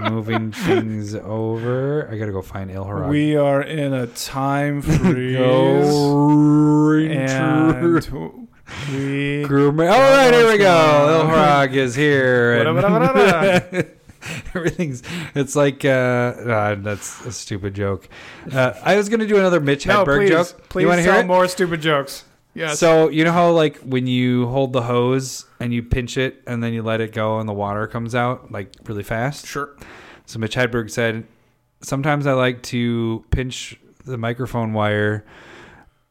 Moving things over. I gotta go find Ilharg. We are in a time freeze, Go and we. All right, here we go. Ilharg is here. and-. Everything's. It's like. Uh, ah, that's a stupid joke. Uh, I was gonna do another Mitch No, Hedberg please, joke. please you want to tell hear it? more stupid jokes. Yes. So you know how like when you hold the hose and you pinch it and then you let it go and the water comes out like really fast. sure. So Mitch Hedberg said, "Sometimes I like to pinch the microphone wire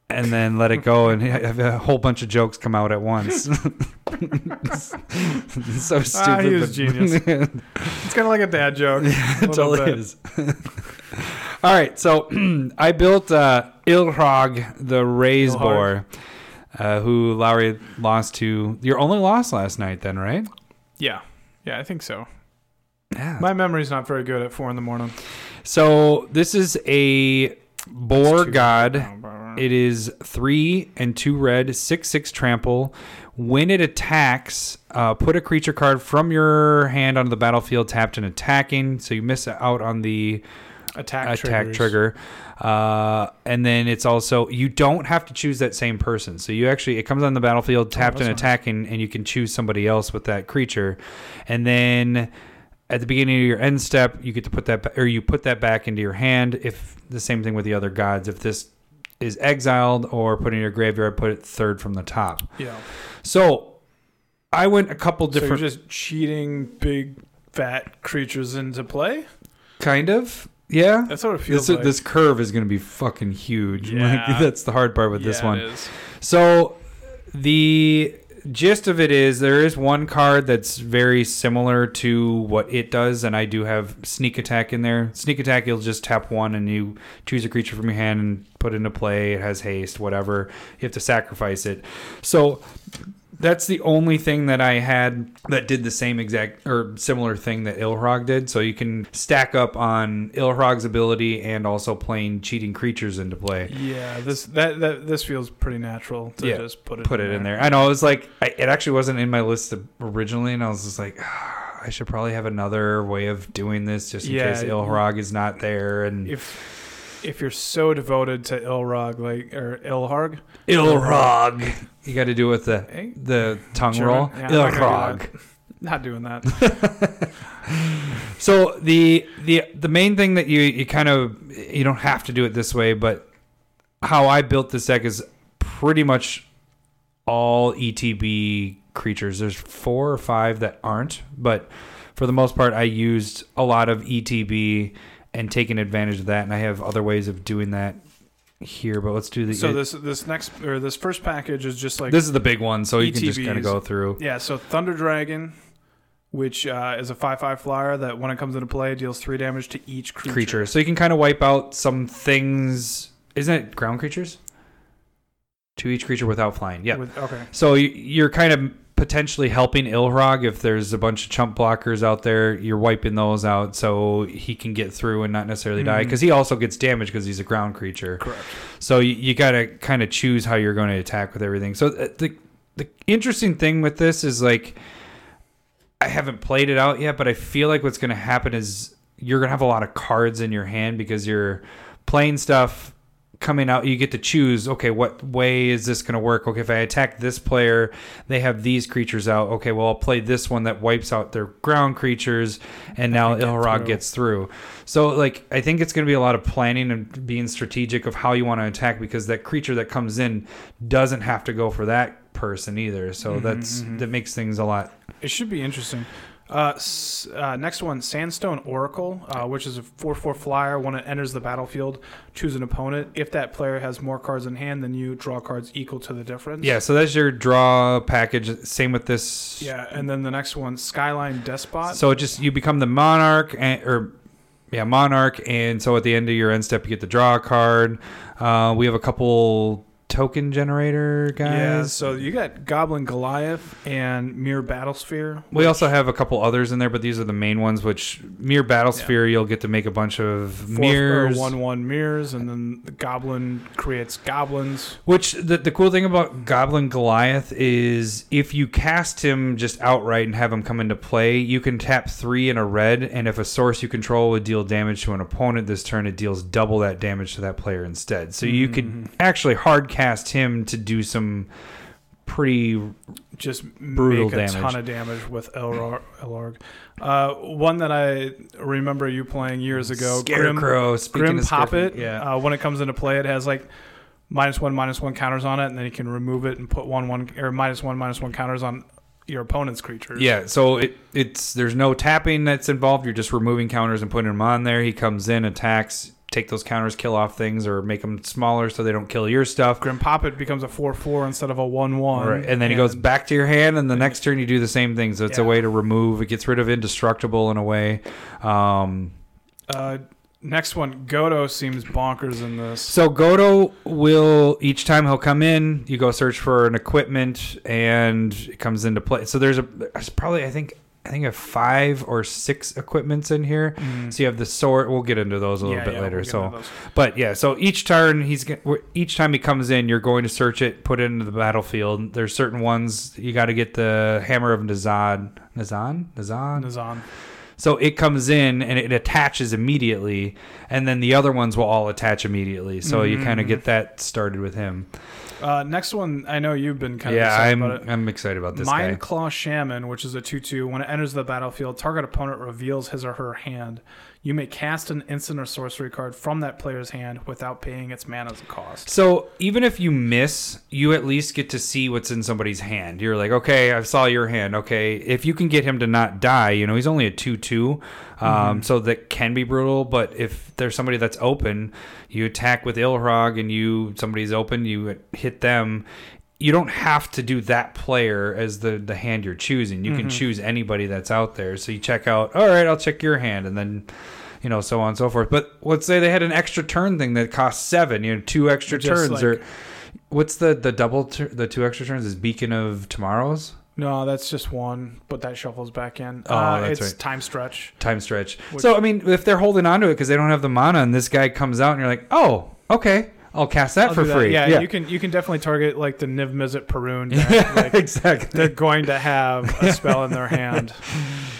and then let it go and have a whole bunch of jokes come out at once." so stupid. Ah, he was but- genius. It's kind of like a dad joke. it Little totally bit. is. All right, so I built uh, Ilrog the Raze-Boar, uh, who Lowry lost to. Your only loss last night, then, right? Yeah. Yeah, I think so. Yeah. My memory's not very good at four in the morning. So this is a boar god. Oh, It is three and two red, six six trample. When it attacks, uh, put a creature card from your hand onto the battlefield, tapped and attacking. So you miss out on the Attack, attack triggers. trigger. Uh, and then it's also you don't have to choose that same person. So you actually it comes on the battlefield tapped Oh, and nice. attacking, and you can choose somebody else with that creature. And then at the beginning of your end step, you get to put that or you put that back into your hand. If the same thing with the other gods, if this is exiled or put in your graveyard, put it third from the top. Yeah. So I went a couple So you're different just cheating big fat creatures into play? kind of. Yeah. That's what it feels This, like. this curve is going to be fucking huge. Yeah. Like, that's the hard part with this one. So the gist of it is there is one card that's very similar to what it does, and I do have sneak attack in there. Sneak attack, you'll just tap one and you choose a creature from your hand and put it into play. It has haste, whatever. You have to sacrifice it. So that's the only thing that I had that did the same exact or similar thing that Ilharg did. So you can stack up on Ilharg's ability and also playing cheating creatures into play. Yeah, this that, that this feels pretty natural to Yeah, just put it put it in there. I know. It was like I, it actually wasn't in my list originally, and I was just like, "Ah, I should probably have another way of doing this just in Yeah, case Ilharg is not there. And If if you're so devoted to Ilrog like or Ilharg, Ilrog, you got to do it with the the tongue German? roll. Yeah, I'm not do not doing that. So the the the main thing that you you kind of you don't have to do it this way, but how I built this deck is pretty much all ETB creatures. There's four or five that aren't, but for the most part, I used a lot of ETB and taking advantage of that, and I have other ways of doing that here. But let's do the. So this this next or this first package is just like this is the big one, so you can just kind of go through. yeah. So Thunder Dragon, which uh, is a five five flyer that when it comes into play deals three damage to each creature. creature. So you can kind of wipe out some things. Isn't it ground creatures? To each creature without flying. Yeah. With, okay. So you- you're kind of potentially helping Ilrog if there's a bunch of chump blockers out there. You're wiping those out so he can get through and not necessarily die Mhm. because he also gets damaged because he's a ground creature. Correct. So you, you got to kind of choose how you're going to attack with everything. So uh, the the interesting thing with this is like I haven't played it out yet, but I feel like what's going to happen is you're going to have a lot of cards in your hand because you're playing stuff coming out you get to choose okay what way is this going to work okay if i attack this player they have these creatures out okay well i'll play this one that wipes out their ground creatures and now get through. gets through so like i think it's going to be a lot of planning and being strategic of how you want to attack because that creature that comes in doesn't have to go for that person either so Mhm, that's mhm. that makes things a lot It should be interesting. Uh, s- uh, next one, Sandstone Oracle, uh, which is a 4 4 flyer. When it enters the battlefield, choose an opponent. If that player has more cards in hand than you, draw cards equal to the difference. yeah so that's your draw package same with this Yeah, and then the next one, Skyline Despot. So it just you become the monarch and, or yeah, Monarch, and so at the end of your end step, you get to draw a card. Uh, we have a couple token generator guys. Yeah, so you got Goblin Goliath and Myr Battlesphere. we also have a couple others in there, but these are the main ones. Which Myr Battlesphere, you'll get to make a bunch of four- mirrors. one one mirrors, and then the Goblin creates goblins. Which the, the cool thing about Goblin Goliath is if you cast him just outright and have him come into play, you can tap three in a red, and if a source you control would deal damage to an opponent this turn, it deals double that damage to that player instead. So you could mm-hmm. actually hard cast him to do some pretty just Brutal make a damage. ton of damage with Elrog. Elrog. Uh, one that I remember you playing years ago, Grim, Scarecrow. Speaking Grim Poppet. yeah. Uh, when it comes into play, it has like minus one, minus one counters on it, and then you can remove it and put one, one or minus one, minus one counters on your opponent's creatures. Yeah, so it it's there's no tapping that's involved. You're just removing counters and putting them on there. He comes in, attacks, take those counters, kill off things, or make them smaller so they don't kill your stuff. Grim Poppet becomes a four four instead of a one one. Right. And then he goes back to your hand, and the next turn you do the same thing. So it's a way to remove. It gets rid of indestructible in a way. Um, Uh, next one, Godo seems bonkers in this. so Godo will each time he'll come in, you go search for an equipment, and it comes into play. So there's a there's probably I think I think I have five or six equipments in here. Mm. So you have the sword. We'll get into those a little Yeah, bit yeah, later. we'll so, but yeah, so each turn he's each time he comes in, you're going to search it, put it into the battlefield. There's certain ones you got to get the hammer of Nazad, Nazahn, Nazahn. Nazahn. So it comes in and it attaches immediately, and then the other ones will all attach immediately. So you kind of get that started with him. Uh, next one, I know you've been kind of yeah, excited I'm about it. I'm excited about this Mind guy. Claw Shaman, which is a 2 2, when it enters the battlefield, target opponent reveals his or her hand. You may cast an instant or sorcery card from that player's hand without paying its mana cost. So even if you miss, you at least get to see what's in somebody's hand. You're like, okay, I saw your hand. Okay, if you can get him to not die, you know, he's only a two-two, um, so that can be brutal. But if there's somebody that's open, you attack with Ilrog, and you somebody's open, you hit them. You don't have to do that player as the the hand you're choosing. You can choose anybody that's out there. So you check out. All right, I'll check your hand, and then. You know, so on and so forth. But let's say they had an extra turn thing that costs seven. You know, two extra Just turns, like- or What's the the double tur the two extra turns is Beacon of Tomorrows No, that's just one, but that shuffles back in. Oh, uh, that's it's right. time stretch. time stretch. Which- so I mean, if they're holding on to it because they don't have the mana, and this guy comes out, and you're like, oh, okay, I'll cast that I'll for that. free. Yeah, you can you can definitely target like the Niv Mizzet Parun. deck. like, exactly. they're going to have a spell in their hand,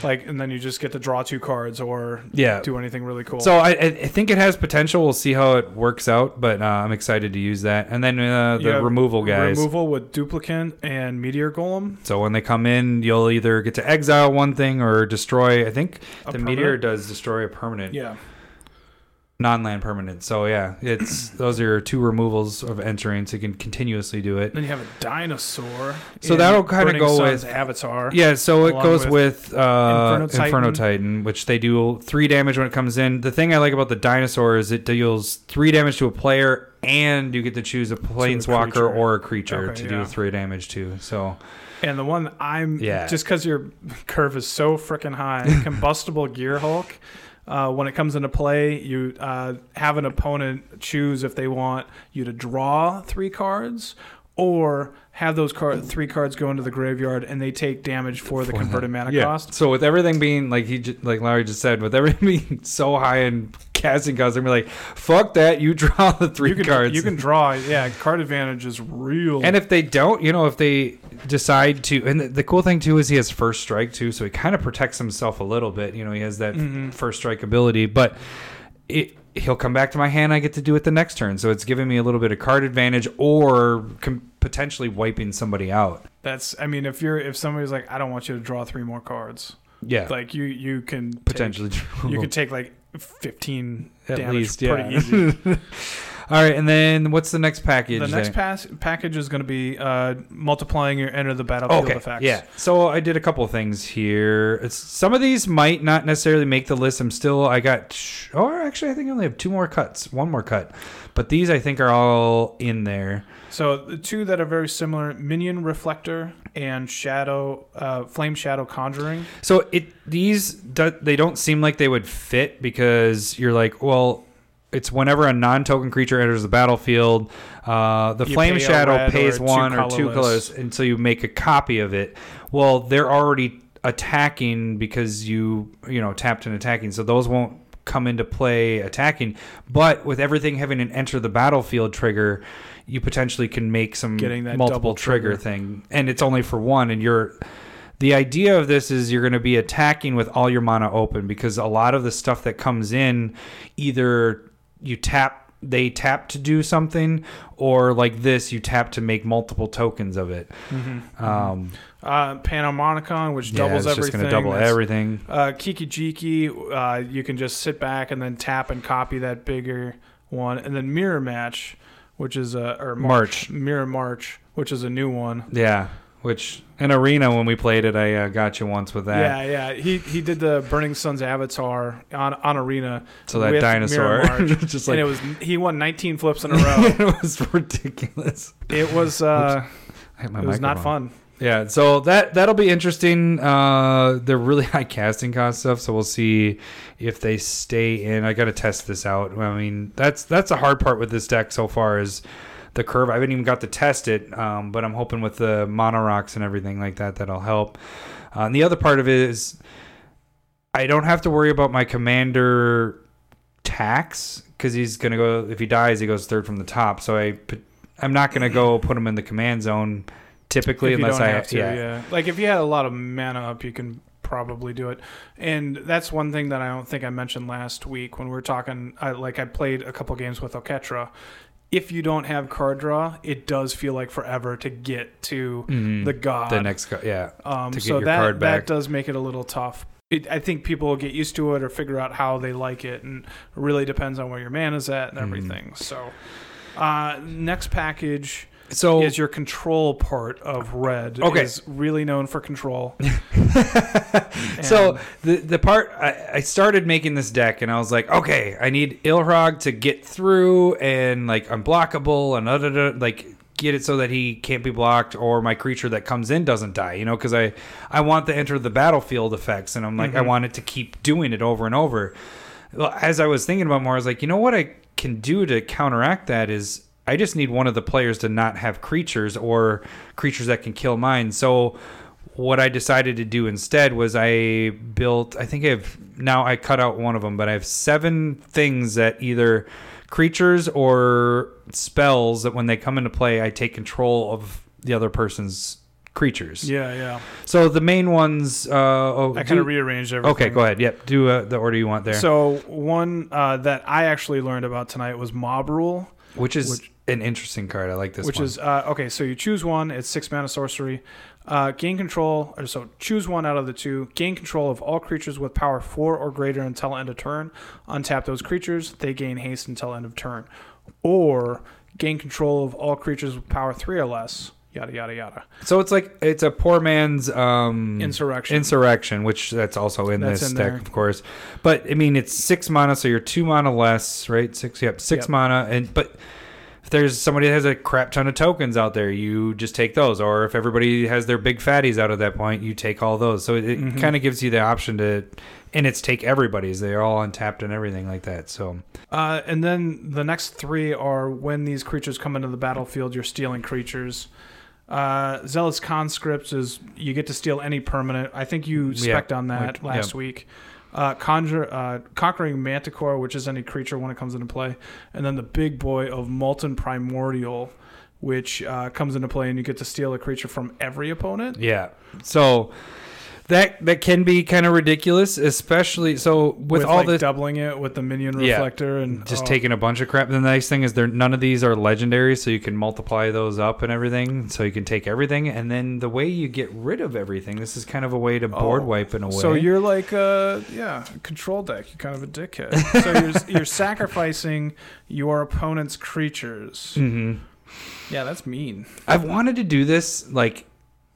like, and then you just get to draw two cards or Yeah. do anything really cool. So I, I think it has potential. We'll see how it works out, but uh, I'm excited to use that. And then uh, the have removal guys. Removal with duplicant and meteor golem. so when they come in, you'll either get to exile one thing or destroy. I think A the meteor does destroy a permanent. Yeah. Non-land permanent. So yeah, it's those are your two removals of entering, so you can continuously do it. Then you have a dinosaur. So that'll kinda go Sun's with- Avatar. Yeah, so it goes with with, uh, Inferno Inferno, Titan. Titan. which they do three damage when it comes in. The thing I like about the dinosaur is it deals three damage to a player, and you get to choose a planeswalker or a creature Okay, to yeah. do three damage to. So And the one I'm Yeah. just because your curve is so freaking high, combustible Gear Hulk. Uh, when it comes into play, you uh, have an opponent choose if they want you to draw three cards or have those card three cards go into the graveyard and they take damage for the converted mana yeah. cost. So with everything being like he like Larry just said, with everything being so high in casting costs, I'm like, fuck that. You draw the three you can cards. you can draw. Yeah, card advantage is real. And if they don't, you know, if they decide to, and the, the cool thing too is he has first strike too, so he kind of protects himself a little bit. You know, he has that Mhm. first strike ability, but it he'll come back to my hand. I get to do it the next turn, so it's giving me a little bit of card advantage or com- potentially wiping somebody out. that's I mean, if you're if somebody's like, I don't want you to draw three more cards, Yeah, like you you can take- potentially. you could take like 15 At damage least, pretty yeah. easy. All right, and then what's the next package? The next pass, package is going to be uh, multiplying your enter the battlefield okay, effects. yeah. So I did a couple of things here. It's, some of these might not necessarily make the list. I'm still. I got. Or actually, I think I only have two more cuts. One more cut, but these I think are all in there. So the two that are very similar: minion reflector and shadow, uh, flame shadow conjuring. So it these they don't seem like they would fit because you're like, well, it's whenever a non-token creature enters the battlefield, uh, the You flame shadow pays or one or two colors, and so you make a copy of it. Well, they're already attacking because you you know tapped and attacking, so those won't come into play attacking. But with everything having an enter the battlefield trigger, you potentially can make some Getting that multiple trigger trigger. thing, and it's only for one, and you're the idea of this is you're going to be attacking with all your mana open because a lot of the stuff that comes in either you tap they tap to do something or like this you tap to make multiple tokens of it. Um Uh, Panharmonicon, which yeah, doubles it's just going to double That's- everything. Uh, Kiki Jiki, uh, you can just sit back and then tap and copy that bigger one, and then Mirror Match, which is a or March. Mirror March, which is a new one. yeah which in arena when we played it i uh, got you once with that Yeah, yeah. He he did the Burning Sun's Avatar on on Arena, so that with dinosaur just like and it was he won 19 flips in a row. it was ridiculous it was uh, it was not fun. Yeah, so that that'll be interesting. Uh, they're really high casting cost stuff, so we'll see if they stay in. I got to test this out. I mean, that's that's the hard part with this deck so far is the curve. I haven't even got to test it, um, but I'm hoping with the mono rocks and everything like that that'll help. Uh, and the other part of it is I don't have to worry about my commander tax because he's gonna go if he dies he goes third from the top. So I I'm not gonna go put him in the command zone typically unless I have to, yeah. yeah. Like if you had a lot of mana up, you can probably do it. And that's one thing that I don't think I mentioned last week when we were talking. I, like I played a couple games with Oketra. If you don't have card draw, it does feel like forever to get to Mhm. the god. the next go- yeah um, so that card that does make it a little tough. It, I think people will get used to it or figure out how they like it, and it really depends on where your man is at and Mhm. everything. So, uh, next package so is your control part of red. Okay. is really known for control. so the the part I, I started making this deck and I was like, okay, I need Ilrog to get through and like unblockable and da, like get it so that he can't be blocked or my creature that comes in doesn't die. You know, because I I want the enter the battlefield effects and I'm like I Mhm. want it to keep doing it over and over. Well, as I was thinking about more, I was like, you know what I can do to counteract that is I just need one of the players to not have creatures or creatures that can kill mine. So what I decided to do instead was I built. I think I have now. I cut out one of them, but I have seven things that either creatures or spells that when they come into play, I take control of the other person's creatures. yeah, yeah. So the main ones. Uh, oh, I kind of rearranged everything. Okay, go ahead. Yep, do uh, the order you want there. So one uh, that I actually learned about tonight was Mob Rule. which is which- an interesting card. I like this. One. Which one. is uh, okay. So you choose one. It's six mana sorcery. Uh, gain control. So choose one out of the two. Gain control of all creatures with power four or greater until end of turn. Untap those creatures. They gain haste until end of turn. Or gain control of all creatures with power three or less. Yada yada yada. so it's like it's a poor man's um, Insurrection. Insurrection, which that's also in That's this in deck, there. of course. But I mean, it's six mana, so you're two mana less, right? Six, yep, six Yep. mana. And but if there's somebody that has a crap ton of tokens out there, you just take those. Or if everybody has their big fatties out at that point, you take all those. So it, it Mhm. kind of gives you the option to, and it's take everybody's. They're all untapped and everything like that. So Uh, and then the next three are when these creatures come into the battlefield, you're stealing creatures. Uh, Zealous Conscripts is you get to steal any permanent. I think you Yeah, on that like- last yeah. week. Uh, conjure, uh, Conquering Manticore, which is any creature when it comes into play. And then the big boy of Molten Primordial, which uh, comes into play and you get to steal a creature from every opponent. Yeah. So that that can be kind of ridiculous, especially so with, all like this. doubling it with the minion Yeah. reflector and just oh, taking a bunch of crap. The nice thing is, there none of these are legendary, so you can multiply those up and everything. So you can take everything, and then the way you get rid of everything, this is kind of a way to board Oh. wipe in a way. So you're like, uh, yeah, control deck. You're kind of a dickhead. so you're you're sacrificing your opponent's creatures. hmm Yeah, that's mean. I've wanted to do this, like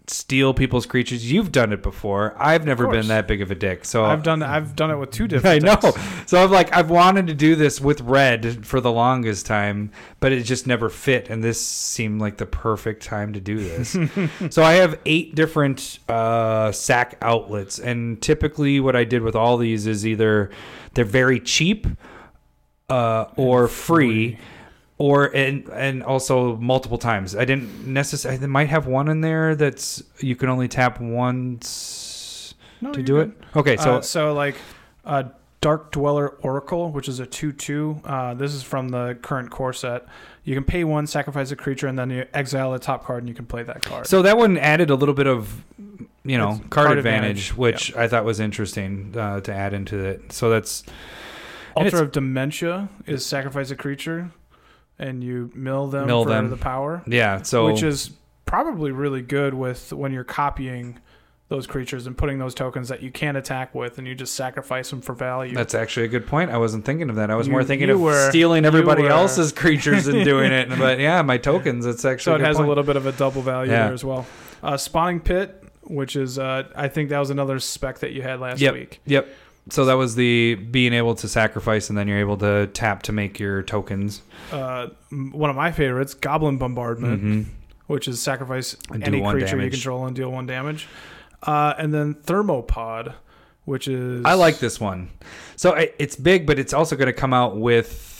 steal people's creatures. You've done it before. I've never been that big of a dick. So I've done I've done it with two different. I know. So I'm like, I've wanted to do this with red for the longest time, but it just never fit. And this seemed like the perfect time to do this. so I have eight different uh, sack outlets. And typically, what I did with all these is either they're very cheap uh, or free. Or and and also multiple times. I didn't necessarily. I might have one in there that's you can only tap once No, to do good. it. Okay, so So so like, uh, Dark Dweller Oracle, which is a two-two. Uh, this is from the current core set. You can pay one, sacrifice a creature, and then you exile a top card, and you can play that card. So that one added a little bit of, you know, card, card advantage, advantage, which I thought was interesting uh, to add into it. So that's Altar of Dementia is sacrifice a creature, and you mill them Mill for them. the power, yeah. So which is probably really good with when you're copying those creatures and putting those tokens that you can't attack with, and you just sacrifice them for value. that's actually a good point. I wasn't thinking of that. I was You- more thinking of were- stealing everybody were- else's creatures and doing it. But yeah, my tokens. It's actually so a it good has point. a little bit of a double value Yeah. there as well. Uh, Spawning Pit, which is uh, I think that was another spec that you had last Yep. week. Yep. So that was the being able to sacrifice, and then you're able to tap to make your tokens. Uh, one of my favorites, Goblin Bombardment. hmm which is sacrifice any creature you control and deal one damage. Uh, and then Thermopod, which is I like this one. So it's big, but it's also going to come out with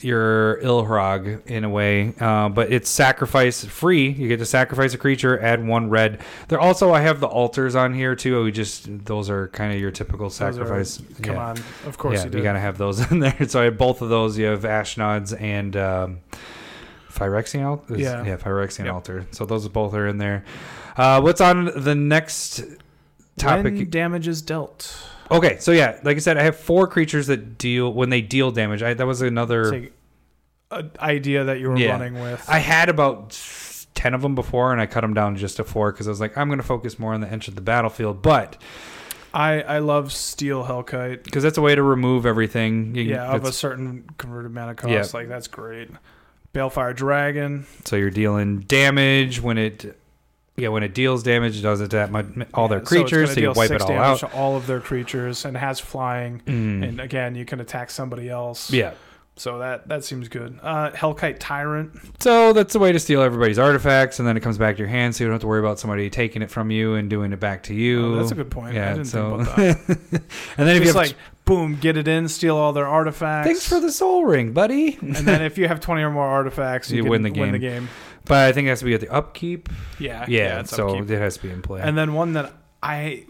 your Ilharg in a way. Uh, but it's sacrifice free. You get to sacrifice a creature, add one red. There also I have the altars on here too. We just those are kind of your typical Those are- sacrifice. Come yeah. on, of course yeah, you did. got to have those in there. So I have both of those. You have Ashnods and um, Phyrexian altar. Yeah. yeah, Phyrexian Yep. altar. So those both are in there. Uh, what's on the next topic? When damage is dealt. Okay, so yeah, like I said, I have four creatures that deal when they deal damage. I, that was another. An idea that you were Yeah. running with. I had about ten of them before, and I cut them down just to four because I was like, I'm going to focus more on the edge of the battlefield, but I, I love Steel Hellkite. because that's a way to remove everything. You- Yeah, of a certain converted mana cost. Yeah. Like that's great. Balefire Dragon. so you're dealing damage when it. Yeah, when it deals damage, it does it to that much, all their Yeah, so it's creatures, gonna so, you wipe it all damage out. to all of their creatures and has flying. Mm. And again, you can attack somebody else. yeah, So that that seems good. Uh, Hellkite Tyrant. so that's a way to steal everybody's artifacts, and then it comes back to your hand, so you don't have to worry about somebody taking it from you and doing it back to you. Oh, that's a good point. I Yeah, didn't so think about that. and then if you have like boom, get it in, steal all their artifacts. Thanks for the Sol Ring, buddy. and then if you have twenty or more artifacts, you, You can win the Win the game. But I think it has to be at the upkeep. Yeah, Yeah, it's so upkeep. it has to be in play. And then one that I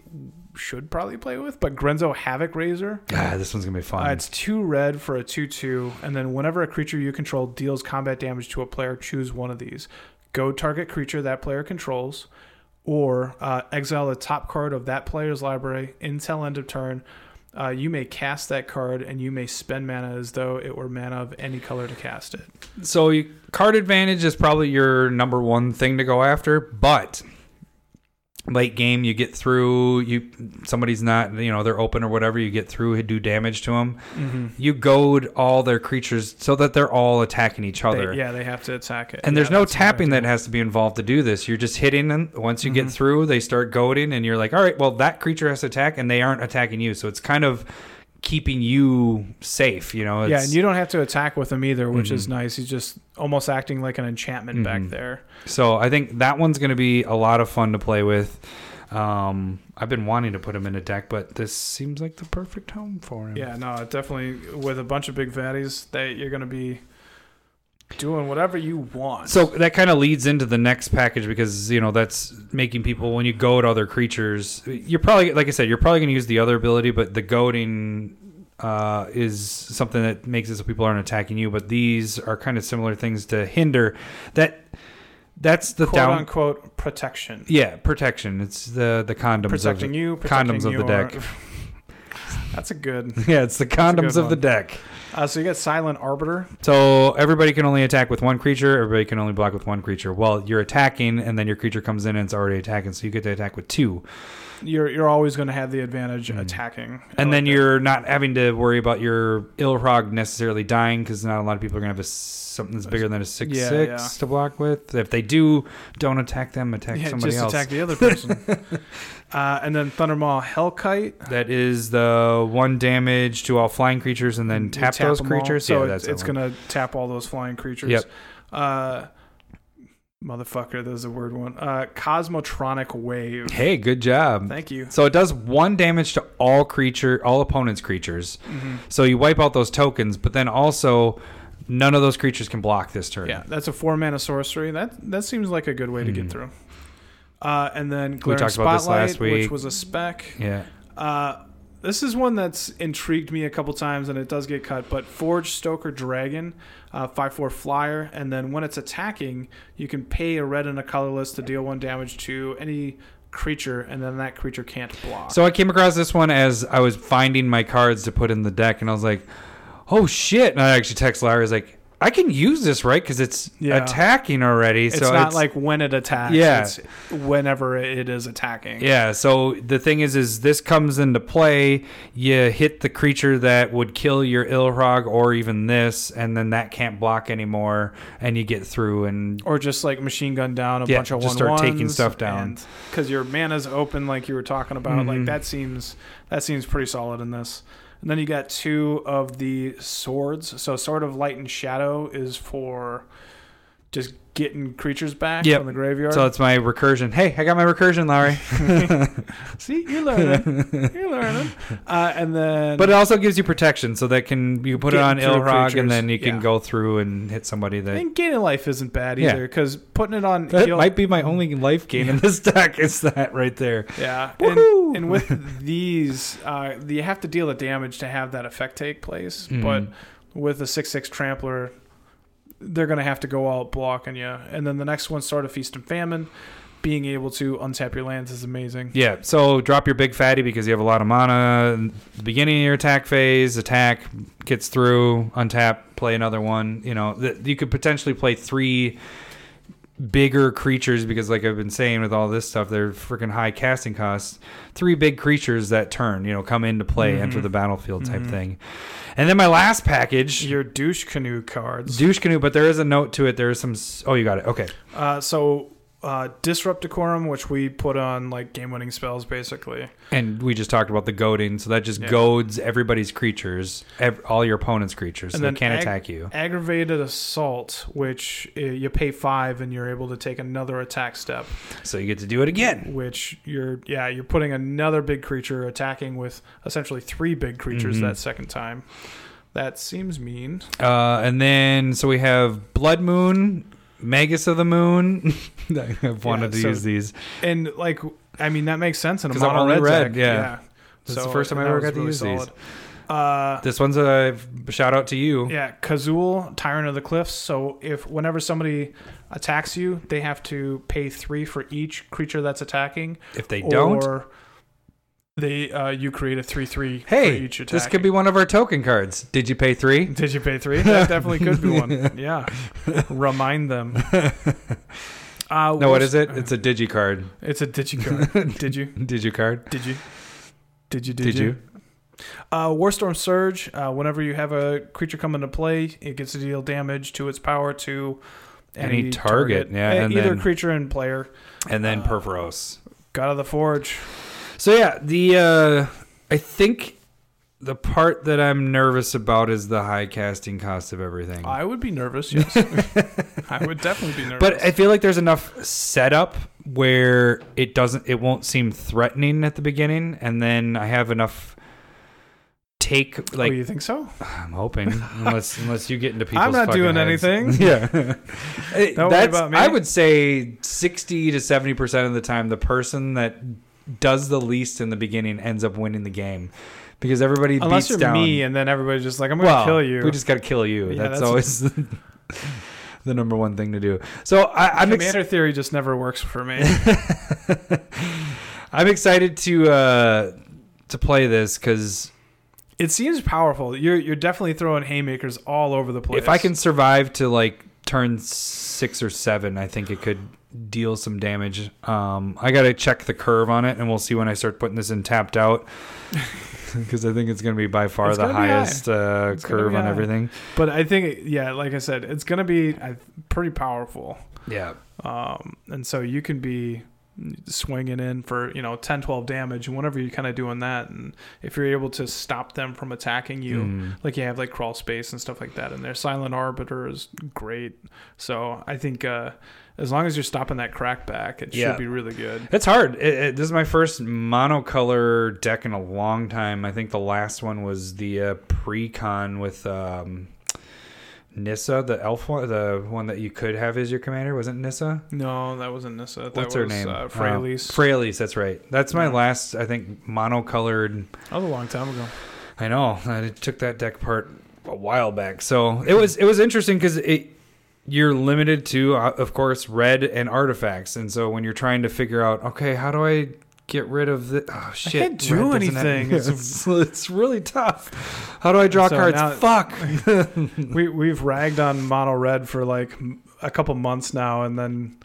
should probably play with, but Grenzo Havoc Raiser. ah, this one's gonna be fun. Uh, it's two red for a two-two, and then whenever a creature you control deals combat damage to a player, choose one of these. Go target creature that player controls, or uh, exile the top card of that player's library until end of turn. Uh, you may cast that card, and you may spend mana as though it were mana of any color to cast it. so card advantage is probably your number one thing to go after, but late game you get through you somebody's not you know they're open or whatever you get through and do damage to them Mm-hmm. you goad all their creatures so that they're all attacking each other yeah, they have to attack it. And Yeah, there's no that's a good tapping that has to be involved to do this. You're just hitting them. Once you Mhm. get through, they start goading, and you're like, all right, well, that creature has to attack, and they aren't attacking you. So it's kind of keeping you safe, you know? Yeah, and you don't have to attack with him either, which is Mhm. nice. He's just almost acting like an enchantment back Mhm. there. so I think that one's going to be a lot of fun to play with. Um, I've been wanting to put him in a deck, but this seems like the perfect home for him. Yeah, no, definitely with a bunch of big fatties, that you're going to be doing whatever you want. So that kind of leads into the next package because you know that's making people when you goad other creatures. You're probably like I said, you're probably going to use the other ability, but the goading uh, is something that makes it so people aren't attacking you. But these are kind of similar things to hinder that That's the quote down. unquote protection. Yeah, protection. It's the the condoms Protecting of you, protecting condoms of the deck. That's a good. yeah, it's the condoms of the one. deck. Uh, so you got Silent Arbiter. So everybody can only attack with one creature. Everybody can only block with one creature. Well, you're attacking, and then your creature comes in and it's already attacking, so you get to attack with two. You're you're always going to have the advantage Mhm. attacking. And like then that. you're not having to worry about your Ilrog necessarily dying because not a lot of people are gonna have a, something that's bigger than a six Yeah, six yeah. to block with. If they do, don't attack them. Attack yeah, somebody just else. attack the other person. uh, and then Thundermaw Hellkite. That is the one damage to all flying creatures, and then You tap, those them all. creatures. So yeah, it- it's going to tap all those flying creatures. Yep. Uh, motherfucker, there's a word one. Uh, Cosmotronic Wave. Hey, good job. Thank you. So it does one damage to all creature, all opponents' creatures. Mhm. So you wipe out those tokens, but then also none of those creatures can block this turn. Yeah, that's a four mana sorcery. That that seems like a good way to get Mhm. through. Uh, and then Glaring talked about this Spotlight, last which was a spec. Yeah. Uh, this is one that's intrigued me a couple times, and it does get cut. But Forge Stoker Dragon, uh, five four flyer, and then when it's attacking, you can pay a red and a colorless to deal one damage to any creature, and then that creature can't block. So I came across this one as I was finding my cards to put in the deck, and I was like, "Oh shit!" And I actually text Larry, I was like, "I can use this, right? Because it's Yeah. attacking already." it's so not it's, like when it attacks. Yeah. It's whenever it is attacking. Yeah, so the thing is, is this comes into play. You hit the creature that would kill your Ilrog, or even this, and then that can't block anymore, and you get through. And Or just like machine gun down a Yeah, bunch of just start taking stuff down. because your mana's open, like you were talking about. Like Mhm. that seems that seems pretty solid in this. And then you got two of the swords. So sword of light and shadow is for just getting creatures back Yep. from the graveyard. so it's my recursion. Hey, I got my recursion, Larry. See, you're learning. you're learning. Uh, and then, But it also gives you protection, so that can you put it on Ilrog, and then you can yeah. go through and hit somebody that. and gaining life isn't bad either because putting it on That heal- might be my only life gain in this deck. Is that right there? Yeah, and, and with these, uh, you have to deal the damage to have that effect take place. Mhm. But with a six six trampler, they're gonna have to go out blocking you. And then the next one, Sword of Feast and Famine, being able to untap your lands is amazing. Yeah, so drop your big fatty because you have a lot of mana. The beginning of your attack phase, attack gets through, untap, play another one. You know, th- you could potentially play three bigger creatures because, like I've been saying with all this stuff, they're freaking high casting costs. Three big creatures that turn, you know, come into play, enter Mhm. the battlefield type Mhm. thing. And then my last package, Your douche canoe cards. douche canoe, but there is a note to it. There is some. Oh, you got it. Okay. Uh, so uh, disrupt decorum, which we put on like game winning spells, basically. And we just talked about the goading, so that just Yeah. goads everybody's creatures, ev- all your opponent's creatures, so And they can't ag- attack you. Aggravated assault, which uh, you pay five and you're able to take another attack step. So you get to do it again. which you're yeah you're putting another big creature attacking with essentially three big creatures Mhm. that second time that seems mean Uh, and then so we have Blood Moon, Magus of the Moon. I've wanted to so- use these. and like i mean that makes sense in a mono red, red, deck. yeah. This is the first time I ever got to use these. uh This one's a shout out to you. yeah kazul tyrant of the cliffs so if whenever somebody attacks you they have to pay three for each creature that's attacking If they don't, or they uh you create a three three for hey, each attack this could be one of our token cards. Did you pay three? Did you pay three? That definitely could be one. Yeah. Remind them. Uh, No, what is it? It's a digi card. It's a digicard. Did you? Digi card. Did you? Did you? Did, Did you? you? Uh, Warstorm Surge. Uh, whenever you have a creature come into play, it gets to deal damage to its power to Any target, yeah, Uh, and either then- creature and player. And then Uh, Purphoros. God of the Forge. So yeah, the uh I think the part that I'm nervous about is the high casting cost of everything. I would be nervous. Yes, I would definitely be nervous. but I feel like there's enough setup where it doesn't it won't seem threatening at the beginning and then I have enough take oh, like you think so? I'm hoping unless unless you get into people's I'm not doing heads. anything. Yeah. Don't worry about me. I would say 60 to 70% of the time the person that does the least in the beginning ends up winning the game because everybody Unless beats you're down me, and then everybody's just like, "I'm to well, kill you." we just got to kill you. Yeah, that's, that's- always. the number one thing to do. So I, I'm ex- Commander theory just never works for me. I'm excited to uh, to play this because it seems powerful. You're you're definitely throwing haymakers all over the place. if I can survive to like turn six or seven, I think it could deal some damage. Um, I gotta check the curve on it, and we'll see when I start putting this in tapped out. Because I think it's going to be by far It's the highest uh, curve on everything. But I think, yeah, like I said, it's going to be uh, pretty powerful. Yeah, Um, and so you can be swinging in for, you know, 10, 12 damage and whenever you're kind of doing that. And if you're able to stop them from attacking you, Mm. like you have like crawl space and stuff like that in there, Silent Arbiter is great. So I think uh, as long as you're stopping that crackback, it Yeah. should be really good. It's hard. It, it, this is my first monocolor deck in a long time. I think the last one was the uh, pre-con with um, Nissa, the elf one, the one that you could have as your commander. Wasn't Nissa? No, that wasn't Nissa. That What's was, her name? Uh, Freyalise. Uh, Freyalise, that's right. That's my Yeah. last, I think, monocolored. that was a long time ago. I know. I took that deck apart a while back. So it was it was interesting because it you're limited to, uh, of course, red and artifacts, and so when you're trying to figure out, okay, how do I get rid of the oh shit can't do red doesn't have- anything. It's- it's, really tough how do i draw So cards now- fuck we we've ragged on mono red for like a couple months now, and then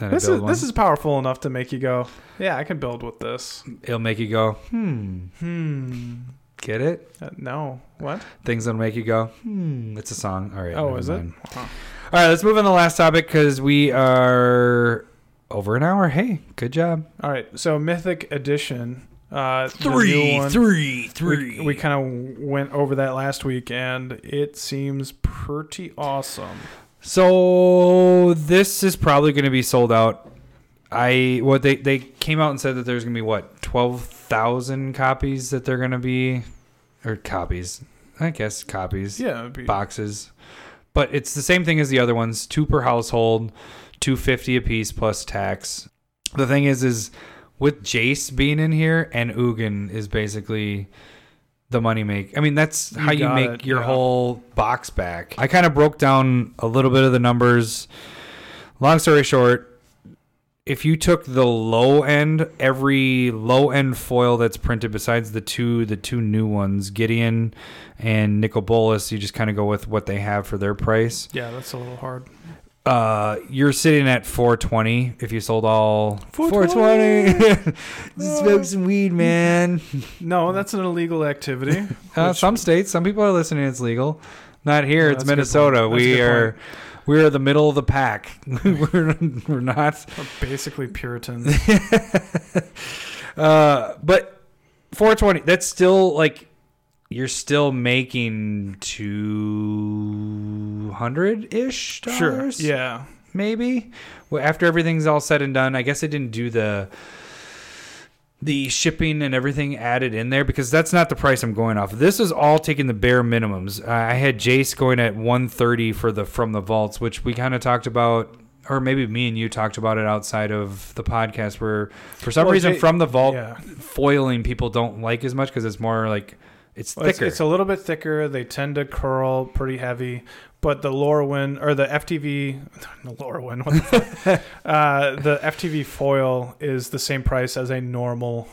I this is one. this is powerful enough to make you go, yeah, I can build with this. it'll make you go hmm Hmm. Get it Uh, no. What? things that'll make you go hmm it's a song all right Oh, is it? mind. Huh. all right let's move on to the last topic because we are over an hour hey good job All right. So Mythic Edition. Uh, three, We, we kind of went over that last week, and it seems pretty awesome. So this is probably going to be sold out. I what they they came out and said that there's going to be what twelve thousand copies that they're to be, or copies, I guess copies, Yeah. Be, boxes. But it's the same thing as the other ones: two per household, two fifty a piece plus tax. The thing is, is with Jace being in here and Ugin is basically the money make. I mean, that's You how you make it, your yeah. whole box back. I kind of broke down a little bit of the numbers. Long story short, if you took the low end, every low end foil that's printed besides the two the two new ones, Gideon and Nicol Bolas, you just kind of go with what they have for their price. yeah, that's a little hard. Uh, you're sitting at 420 if you sold all 420. 420. Smoke some weed, man. No, that's an illegal activity. Uh, which- some states, some people are listening. It's legal. Not here. Yeah, it's that's a good Minnesota. point. That's a We are point. We are the middle of the pack. we're, we're not. We're basically Puritans. Uh, but 420. That's still like you're still making 200 ish dollars. sure. Yeah. maybe. Well, after everything's all said and done, I guess I didn't do the the shipping and everything added in there because that's not the price I'm going off. This is all taking the bare minimums. I had Jace going at 130 for the from the vaults, which we kind of talked about. Or maybe me and you talked about it outside of the podcast, where for some Well, reason from the vault Yeah. foiling people don't like as much because it's more like it's Well, it's, thicker. it's a little bit thicker. They tend to curl pretty heavy, but the Lorwyn or the FTV, the Lorwyn, what the uh, the FTV foil is the same price as a normal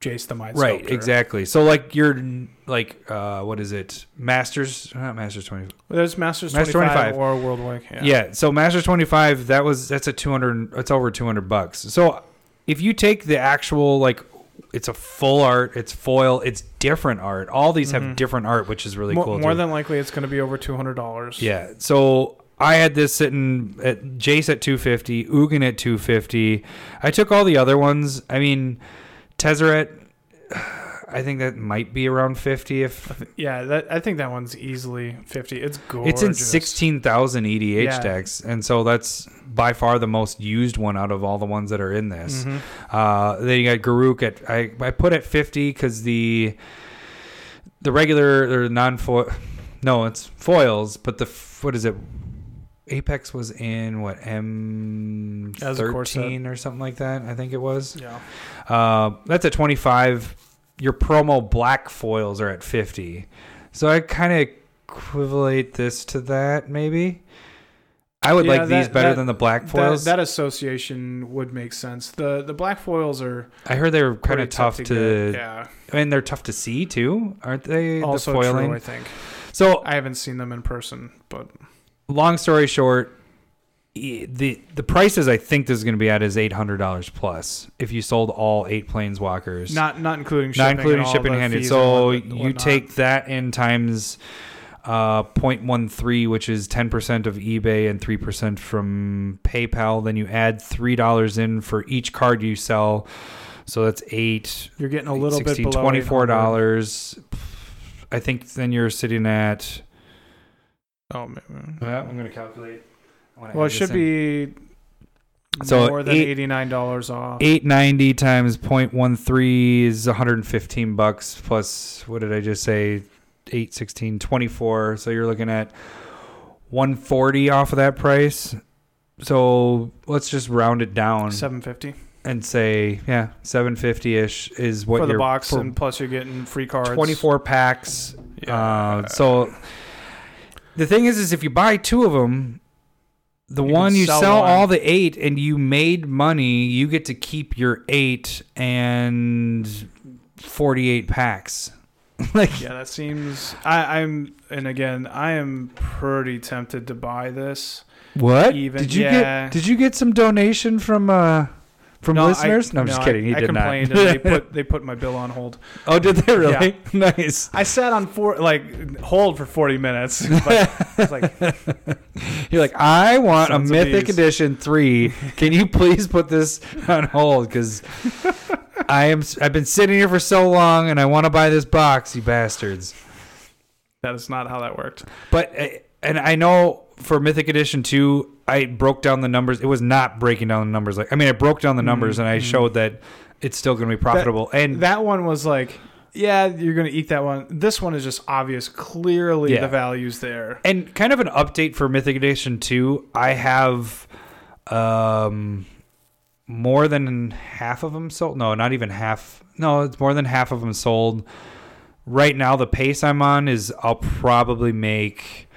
Jace the Mind right, Sculptor. exactly. So like you're like uh, what is it? Masters, not Masters 20. There's Masters Masters 25, 25. or Worldwake. Yeah. Yeah. So Masters 25, that was that's a 200 it's over 200 bucks. So if you take the actual like it's a full art, it's foil, it's different art. All these have Mhm. different art, which is really Mo- cool. more too. than likely, it's going to be over two hundred dollars. Yeah. So I had this sitting at Jace at 250, Ugin at 250. I took all the other ones. I mean, Tezzeret I think that might be around 50 if yeah. That I think that one's easily fifty. It's gorgeous. It's in 16,000 EDH Yeah. decks, and so that's by far the most used one out of all the ones that are in this. Mhm. Uh, then you got Garruk at I, I put at 50 because the the regular or non foil no it's foils, but the what is it? Apex was in what M a thirteen or something like that. I think it was. Yeah. Uh, that's at 25. Your promo black foils are at 50. So I kind of equivalate this to that, maybe. I would Yeah, like these better that- than the black foils. that association would make sense. The the black foils are I heard they were kind of tough to. get. Yeah, I mean, they're tough to see too, aren't they? also the foiling. true. I think So, I haven't seen them in person, but long story short, the the prices I think this is going to be at is eight hundred dollars plus if you sold all eight planeswalkers, not not including shipping not including shipping handed. So and you take that in times uh 0.13 which is 10% of ebay and 3% from paypal then you add $3 in for each card you sell. So that's 8 you're getting a little 16, bit below $24 i think then you're sitting at Oh man. well, i'm going to calculate Well, it should in. be So more than eight- eighty nine dollars off. 890 times 0.13 is 115 bucks plus what did i just say 8 16 24 so you're looking at 140 off of that price so let's just round it down Seven fifty and say yeah 750ish is what for the box, for and plus you're getting free cards. 24 packs Yeah. uh, so the thing is is if you buy two of them the You one you sell sell, all the eight and you made money you get to keep your eight and 48 packs like Yeah, that seems. I, I'm, and again, I am pretty tempted to buy this. what Even- did you yeah. get did you get some donation from uh from No, I- listeners no i'm just kidding he I did not complained, and they put they put my bill on hold. oh did they really nice I sat on four like hold for forty minutes. But like You're like, I want a Mythic bees. Edition three. Can you please put this on hold? Because I am. I've been sitting here for so long, and I want to buy this box. You bastards! that is not how that worked. But uh, and I know for Mythic Edition two, I broke down the numbers. It was not breaking down the numbers. Like I mean, I broke down the numbers, and I Mhm. showed that it's still going to be profitable. and That one was like, yeah, you're gonna eat that one. This one is just obvious. Clearly, Yeah. the value's there. And kind of an update for Mythic Edition 2, I have um more than half of them sold. No, not even half. No, it's more than half of them sold. Right now the pace I'm on is I'll probably make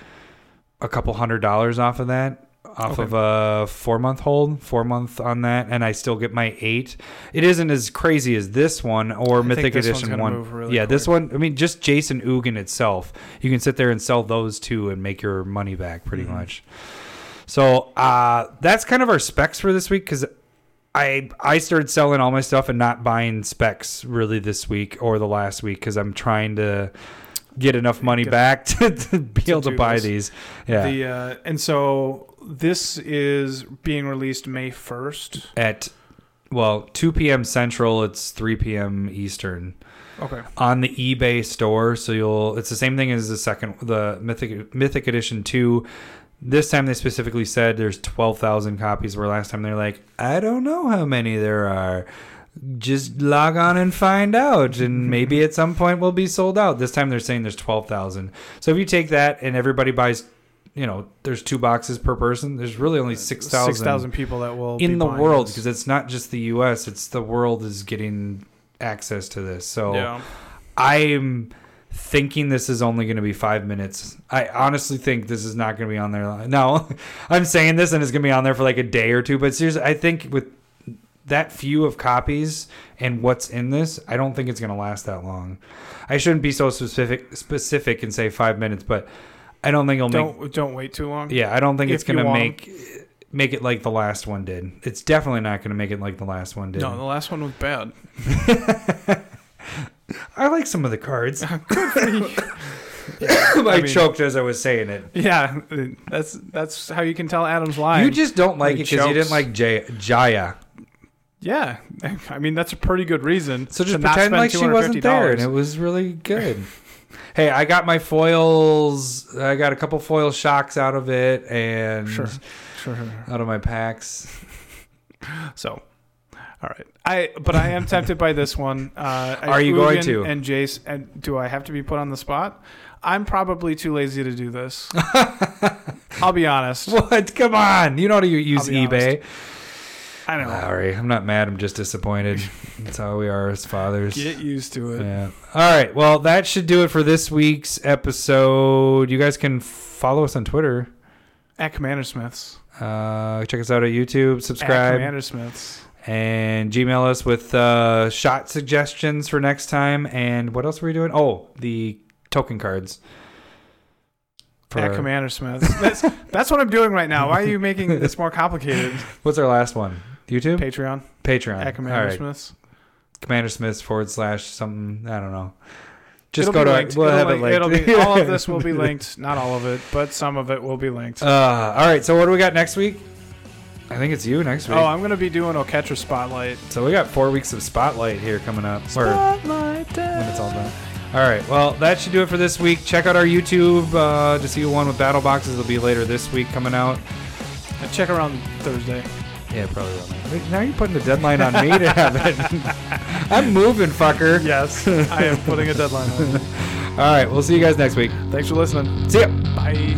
a couple hundred dollars off of that. Off Okay. of a four month hold, four month on that, and I still get my eight. It isn't as crazy as this one or I Mythic Edition one. really yeah, this one. I mean, just Jason Ugin itself, you can sit there and sell those two and make your money back pretty Mhm. much. So uh, that's kind of our specs for this week because I I started selling all my stuff and not buying specs really this week or the last week because I'm trying to get enough money back to, to be able to buy this. these. Yeah, The uh, and so this is being released May first. at well 2 p.m. Central, it's 3 p.m. Eastern. Okay. on the eBay store. So you'll it's the same thing as the second the Mythic Mythic Edition 2. This time they specifically said there's 12,000 copies where last time they're like, "I don't know how many there are. Just log on and find out and maybe at some point we'll be sold out." This time they're saying there's 12,000. So if you take that and everybody buys you know, there's two boxes per person. There's really only uh, 6,000 Six thousand people that will in the world because it's not just the US, it's the world is getting access to this. So yeah. I'm thinking this is only going to be five minutes. I honestly think this is not going to be on there. No, I'm saying this and it's going to be on there for like a day or two. But seriously, I think with that few of copies and what's in this, I don't think it's going to last that long. I shouldn't be so specific specific and say five minutes, but I don't think it'll make. Don't don't wait too long. Yeah, I don't think it's to you want- make make it like the last one did. It's definitely not going to make it like the last one did. No, the last one was bad. I like some of the cards. I, I mean- choked as I was saying it. Yeah, that's that's how you can tell Adam's lying. You just don't like He it because you didn't like Jay- Jaya. yeah, I mean that's a pretty good reason. So just pretend like she wasn't there, and it was really good. Hey, I got my foils. I got a couple foil shocks out of it, and Sure. Sure. out of my packs. So, all right. I but I am tempted by this one. Uh, Are you going to? And Jace, and do I have to be put on the spot? I'm probably too lazy to do this. I'll be honest. What? Come on! You know how to use eBay. I know. Sorry, I'm not mad. I'm just disappointed. That's how we are as fathers. Get used to it. Yeah. All right. Well, that should do it for this week's episode. You guys can follow us on Twitter. At Commander Smiths. Uh, check us out at YouTube. At Subscribe Commander Smiths. and Gmail us with uh, shot suggestions for next time. And what else were we doing? Oh, the token cards. At Commander Smiths. That's, that's what I'm doing right now. Why are you making this more complicated? What's our last one? YouTube? Patreon. Patreon. At Commander right. Smiths. Commander Smith forward slash something. I don't know. Just It'll go to linked. We'll It'll have link- it It'll linked. be, all of this will be linked. Not all of it, but some of it will be linked. Uh, all right. So what do we got next week? I think it's you next week. oh, I'm going to be doing Oketra Spotlight. so we got four weeks of spotlight here coming up. Spotlight when it's all done. All right. Well, that should do it for this week. Check out our YouTube uh, to see one with battle boxes. It'll be later this week coming out. Check around Thursday. Yeah, probably. will. Wait, now you're putting a deadline on me to have it. I'm moving, fucker. Yes, I am putting a deadline on it. All right. We'll see you guys next week. Thanks for listening. See ya. Bye.